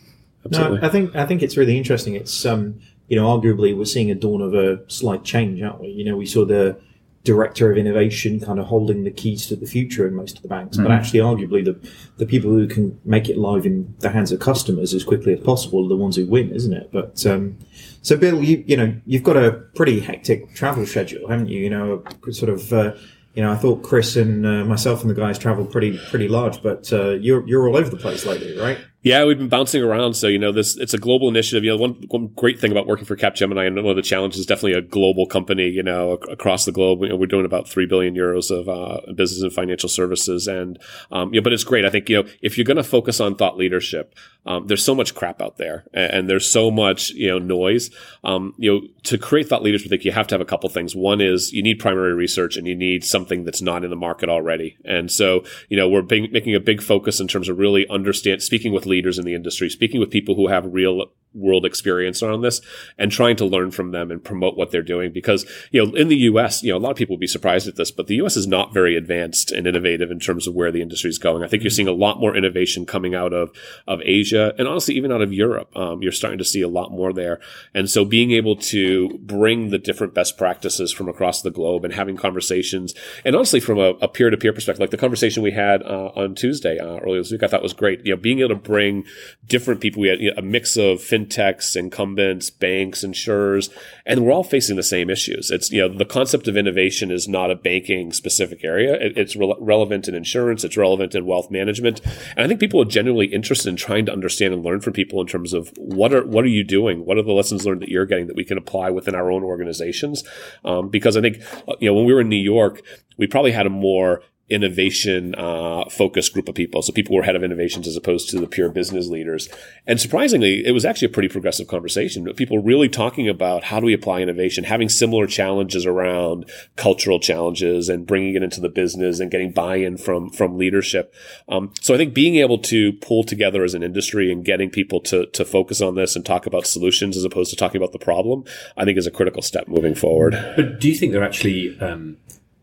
Yeah, no, I think I think it's really interesting. It's um, you know, arguably we're seeing a dawn of a slight change, aren't we? You know, we saw the director of innovation kind of holding the keys to the future in most of the banks, mm-hmm. but actually, arguably, the the people who can make it live in the hands of customers as quickly as possible are the ones who win, isn't it? But um, so, Bill, you you know, you've got a pretty hectic travel schedule, haven't you? You know, sort of. Uh, you know, I thought Chris and uh, myself and the guys traveled pretty pretty large, but uh, you're you're all over the place lately, right? Yeah, we've been bouncing around. So, you know, this, it's a global initiative. You know, one, one great thing about working for Capgemini and one of the challenges is definitely a global company, you know, across the globe. You know, we're doing about 3 billion euros of, uh, business and financial services. And, um, you know, but it's great. I think, you know, if you're going to focus on thought leadership, um, there's so much crap out there, and, and there's so much you know noise. Um, you know, to create thought leadership, I think you have to have a couple things. One is you need primary research, and you need something that's not in the market already. And so, you know, we're being, making a big focus in terms of really understand speaking with leaders in the industry, speaking with people who have real world experience around this and trying to learn from them and promote what they're doing. Because, you know, in the US, you know, a lot of people would be surprised at this, but the US is not very advanced and innovative in terms of where the industry is going. I think you're seeing a lot more innovation coming out of, of Asia and honestly, even out of Europe. Um, you're starting to see a lot more there. And so being able to bring the different best practices from across the globe and having conversations and honestly, from a, a peer-to-peer perspective, like the conversation we had uh, on Tuesday uh, earlier this week, I thought was great. You know, being able to bring different people, we had you know, a mix of fin fintechs, incumbents, banks, insurers, and we're all facing the same issues. It's, you know, the concept of innovation is not a banking specific area. It, it's re- relevant in insurance. It's relevant in wealth management. And I think people are genuinely interested in trying to understand and learn from people in terms of what are, what are you doing? What are the lessons learned that you're getting that we can apply within our own organizations? Um, because I think, you know, when we were in New York, we probably had a more innovation uh, focused group of people. So people were head of innovations as opposed to the pure business leaders. And surprisingly, it was actually a pretty progressive conversation. People really talking about how do we apply innovation, having similar challenges around cultural challenges and bringing it into the business and getting buy-in from from leadership. Um, so I think being able to pull together as an industry and getting people to to focus on this and talk about solutions as opposed to talking about the problem, I think is a critical step moving forward. But do you think they're actually um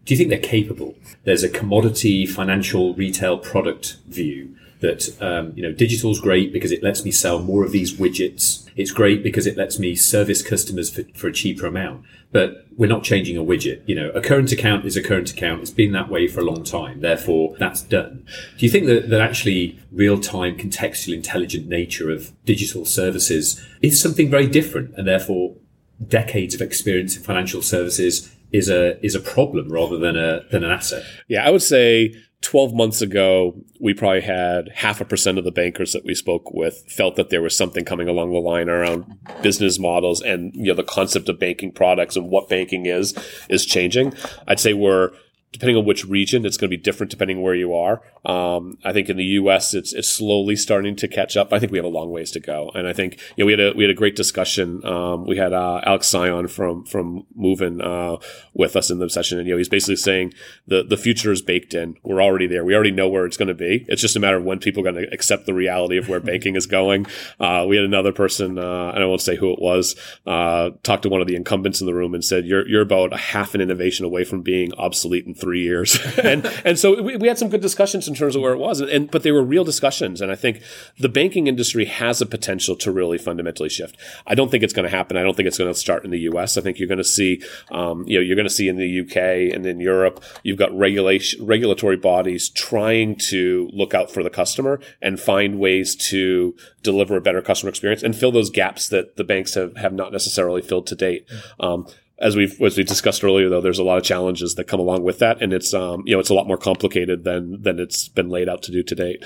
do you think they're capable? There's a commodity financial retail product view that um, you know digital's great because it lets me sell more of these widgets. It's great because it lets me service customers for, for a cheaper amount. But we're not changing a widget. You know, a current account is a current account. It's been that way for a long time. Therefore, that's done. Do you think that, that actually real time contextual intelligent nature of digital services is something very different and therefore decades of experience in financial services is a is a problem rather than a than an asset. Yeah, I would say 12 months ago, we probably had half a percent of the bankers that we spoke with felt that there was something coming along the line around business models and you know the concept of banking products and what banking is is changing. I'd say we're depending on which region, it's going to be different depending where you are. Um, I think in the U.S., it's it's slowly starting to catch up. I think we have a long ways to go, and I think you know we had a we had a great discussion. Um, we had uh, Alex Sion from from Moven uh, with us in the session, and you know he's basically saying the the future is baked in. We're already there. We already know where it's going to be. It's just a matter of when people are going to accept the reality of where banking is going. [laughs] Uh, we had another person, uh, and I won't say who it was, uh, talk to one of the incumbents in the room and said, "You're you're about a half an innovation away from being obsolete in three years. [laughs] and and so we, we, had some good discussions in terms of where it was, and, and, but they were real discussions. And I think the banking industry has a potential to really fundamentally shift. I don't think it's going to happen. I don't think it's going to start in the U.S. I think you're going to see, um, you know, you're going to see in the U.K. and in Europe, you've got regulation regulatory bodies trying to look out for the customer and find ways to deliver a better customer experience and fill those gaps that the banks have have not necessarily filled to date. Um, as we've as we discussed earlier, though, there's a lot of challenges that come along with that, and it's um, you know it's a lot more complicated than than it's been laid out to do to date.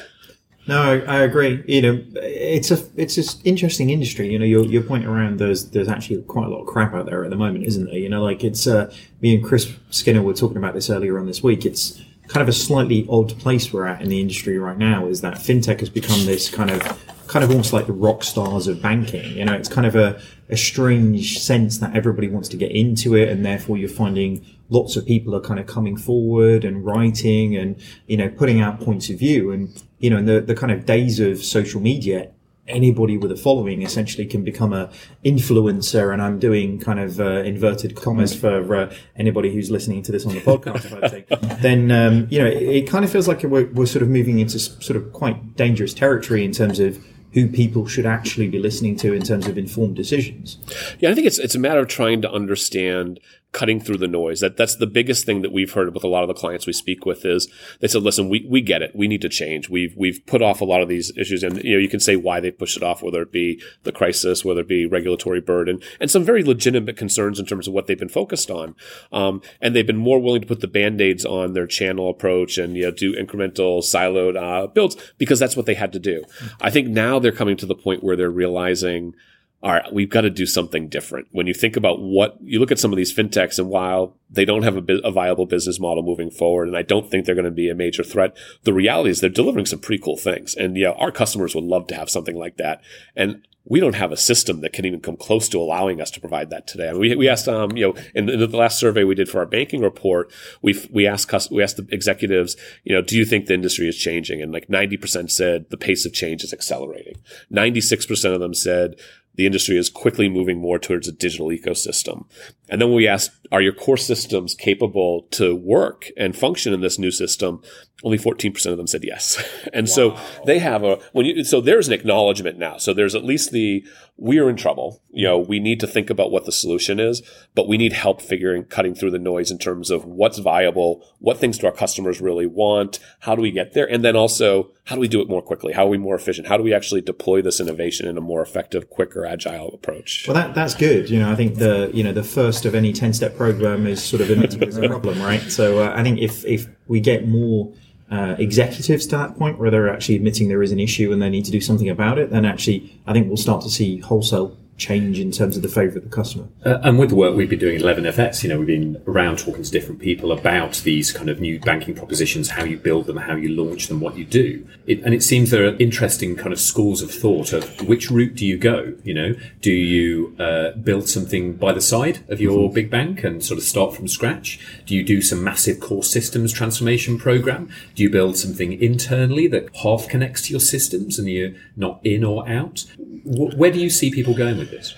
No, I agree. You know, it's a it's an interesting industry. You know, your your point around there's there's actually quite a lot of crap out there at the moment, isn't there? You know, like it's uh, me and Chris Skinner were talking about this earlier on this week. It's kind of a slightly odd place we're at in the industry right now. Is that fintech has become this kind of kind of almost like the rock stars of banking. You know, it's kind of a, a strange sense that everybody wants to get into it, and therefore you're finding lots of people are kind of coming forward and writing and you know putting out points of view. And you know, in the the kind of days of social media, anybody with a following essentially can become a influencer and i'm doing kind of uh, inverted commas for uh, anybody who's listening to this on the podcast [laughs] then um, you know it, it, kind of feels like we're, we're sort of moving into sort of quite dangerous territory in terms of who people should actually be listening to in terms of informed decisions. Yeah, I think it's it's a matter of trying to understand cutting through the noise. That that's the biggest thing that we've heard with a lot of the clients we speak with is they said, "Listen, we, we get it. We need to change. We've we've put off a lot of these issues, and you know you can say why they pushed it off, whether it be the crisis, whether it be regulatory burden, and some very legitimate concerns in terms of what they've been focused on. Um, and they've been more willing to put the band aids on their channel approach and you know do incremental siloed uh, builds because that's what they had to do. I think now they're coming to the point where they're realizing all right, we've got to do something different. When you think about what you look at some of these fintechs, and while they don't have a, a, viable business model moving forward, and I don't think they're going to be a major threat, the reality is they're delivering some pretty cool things. And yeah, our customers would love to have something like that. And we don't have a system that can even come close to allowing us to provide that today. I mean, we, we asked, um, you know, in, in, the last survey we did for our banking report, we we asked we asked the executives, you know, do you think the industry is changing? And like ninety percent said the pace of change is accelerating. Ninety six percent of them said the industry is quickly moving more towards a digital ecosystem. And then we asked, are your core systems capable to work and function in this new system? Only 14% of them said yes. [laughs] and wow. so they have a, when you, so there's an acknowledgement now. So there's at least the, we are in trouble. You know, we need to think about what the solution is, but we need help figuring, cutting through the noise in terms of what's viable, what things do our customers really want, how do we get there? And then also, how do we do it more quickly? How are we more efficient? How do we actually deploy this innovation in a more effective, quicker, agile approach? Well, that, that's good. You know, I think the, you know, the first of any 10 step program is sort of admitting there's a problem, right? So uh, I think if, if we get more uh, executives to that point where they're actually admitting there is an issue and they need to do something about it, then actually I think we'll start to see wholesale change in terms of the favour of the customer. Uh, and with the work we've been doing at 11FS, you know, we've been around talking to different people about these kind of new banking propositions, how you build them, how you launch them, what you do. It, and it seems there are interesting kind of schools of thought of which route do you go? You know, do you uh, build something by the side of your mm-hmm. big bank and sort of start from scratch? Do you do some massive core systems transformation program? Do you build something internally that half connects to your systems and you're not in or out? Where do you see people going with this?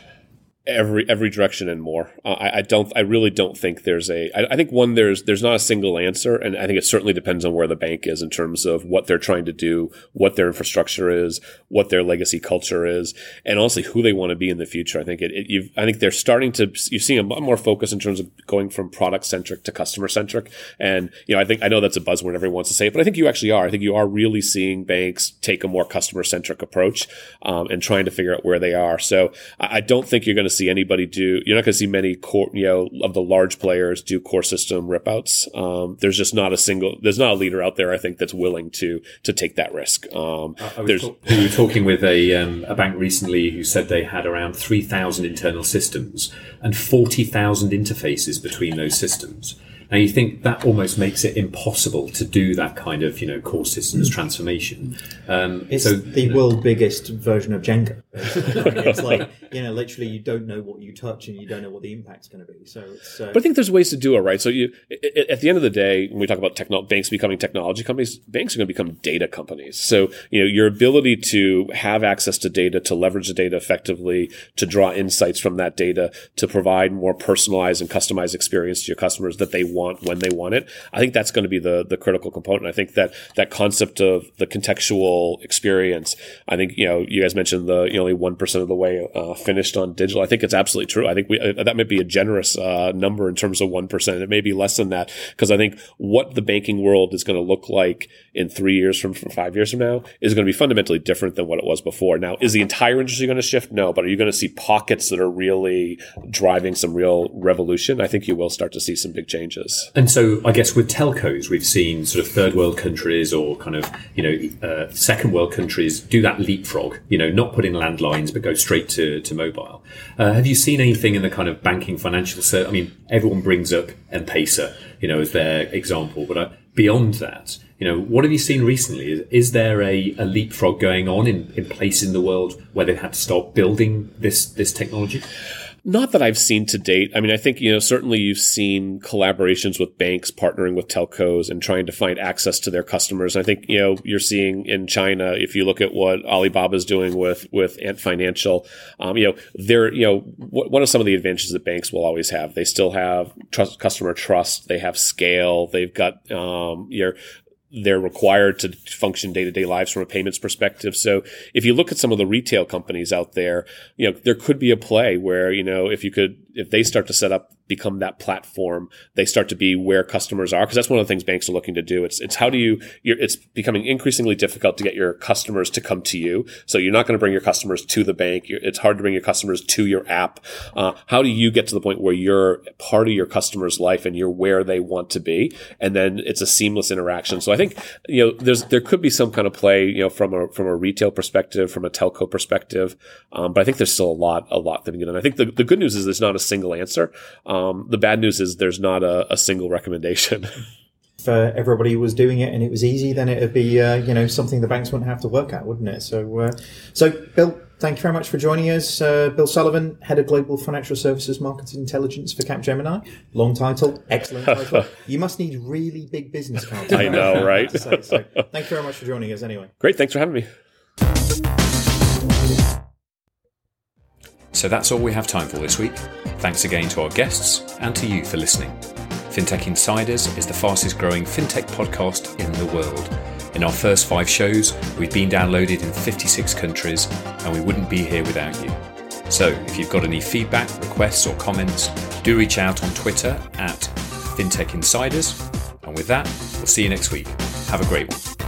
Every every direction and more. Uh, I, I, don't. I really don't think there's a. I, I think one there's there's not a single answer, and I think it certainly depends on where the bank is in terms of what they're trying to do, what their infrastructure is, what their legacy culture is, and honestly who they want to be in the future. I think it. it I think they're starting to. Seeing a lot more focus in terms of going from product centric to customer centric, and you know I think I know that's a buzzword everyone wants to say, but I think you actually are. I think you are really seeing banks take a more customer centric approach um, and trying to figure out where they are. So I, I don't think you're going to see anybody do. You're not going to see many core, you know, of the large players do core system ripouts. Um, there's just not a single. There's not a leader out there. I think that's willing to to take that risk. Um, there's. Talk, we were talking with a um, a bank recently who said they had around three thousand internal systems and forty thousand interfaces between those systems. Now you think that almost makes it impossible to do that kind of, you know, core systems transformation. Um, it's so, the you know, world's biggest version of Jenga. It's like, [laughs] you know, literally you don't know what you touch and you don't know what the impact's going to be. So it's, uh, but I think there's ways to do it, right? So you, at the end of the day, when we talk about techno- banks becoming technology companies, banks are going to become data companies. So, you know, your ability to have access to data, to leverage the data effectively, to draw insights from that data, to provide more personalized and customized experience to your customers that they want want when they want it. I think that's going to be the the critical component. I think that that concept of the contextual experience. I think you know you guys mentioned the you know, only one percent of the way uh, finished on digital. I think it's absolutely true. I think we uh, that might be a generous uh, number in terms of one percent. It may be less than that because I think what the banking world is going to look like in three years from, from five years from now is going to be fundamentally different than what it was before. Now, is the entire industry going to shift? No, but are you going to see pockets that are really driving some real revolution? I think you will start to see some big changes. And so, I guess with telcos, we've seen sort of third world countries or kind of you know uh, second world countries do that leapfrog. You know, not put in landlines but go straight to to mobile. Uh, have you seen anything in the kind of banking financial? Ser- I mean, everyone brings up M-Pesa, you know, as their example, but uh, beyond that, you know, what have you seen recently? Is, is there a, a leapfrog going on in, in place in the world where they've had to start building this this technology? Not that I've seen to date. I mean, I think, you know, certainly you've seen collaborations with banks partnering with telcos and trying to find access to their customers. I think, you know, you're seeing in China, if you look at what Alibaba is doing with, with Ant Financial, um, you know, they're, you know, what, are some of the advantages that banks will always have? They still have trust, customer trust. They have scale. They've got, um, your, they're required to function day to day lives from a payments perspective. So if you look at some of the retail companies out there, you know, there could be a play where, you know, if you could, if they start to set up become that platform. They start to be where customers are because that's one of the things banks are looking to do. It's it's how do you it's becoming increasingly difficult to get your customers to come to you. So you're not going to bring your customers to the bank. It's hard to bring your customers to your app. Uh, how do you get to the point where you're part of your customer's life and you're where they want to be, and then it's a seamless interaction. So I think you know there's there could be some kind of play you know from a from a retail perspective, from a telco perspective, um, but I think there's still a lot a lot that can get done. I think the, the good news is there's not a single answer. Um, the bad news is there's not a, a single recommendation. [laughs] if uh, everybody was doing it and it was easy, then it'd be uh, you know something the banks wouldn't have to work at, wouldn't it? So, uh, so Bill, thank you very much for joining us. Uh, Bill Sullivan, head of global financial services market intelligence for Capgemini. Long title, excellent [laughs] title. you must need really big business cards. I know, [laughs] right? So, thank you very much for joining us. Anyway, great. Thanks for having me. So that's all we have time for this week. Thanks again to our guests and to you for listening. FinTech Insiders is the fastest growing fintech podcast in the world. In our first five shows, we've been downloaded in 56 countries, and we wouldn't be here without you. So if you've got any feedback, requests, or comments, do reach out on Twitter at FinTech Insiders. And with that, we'll see you next week. Have a great one.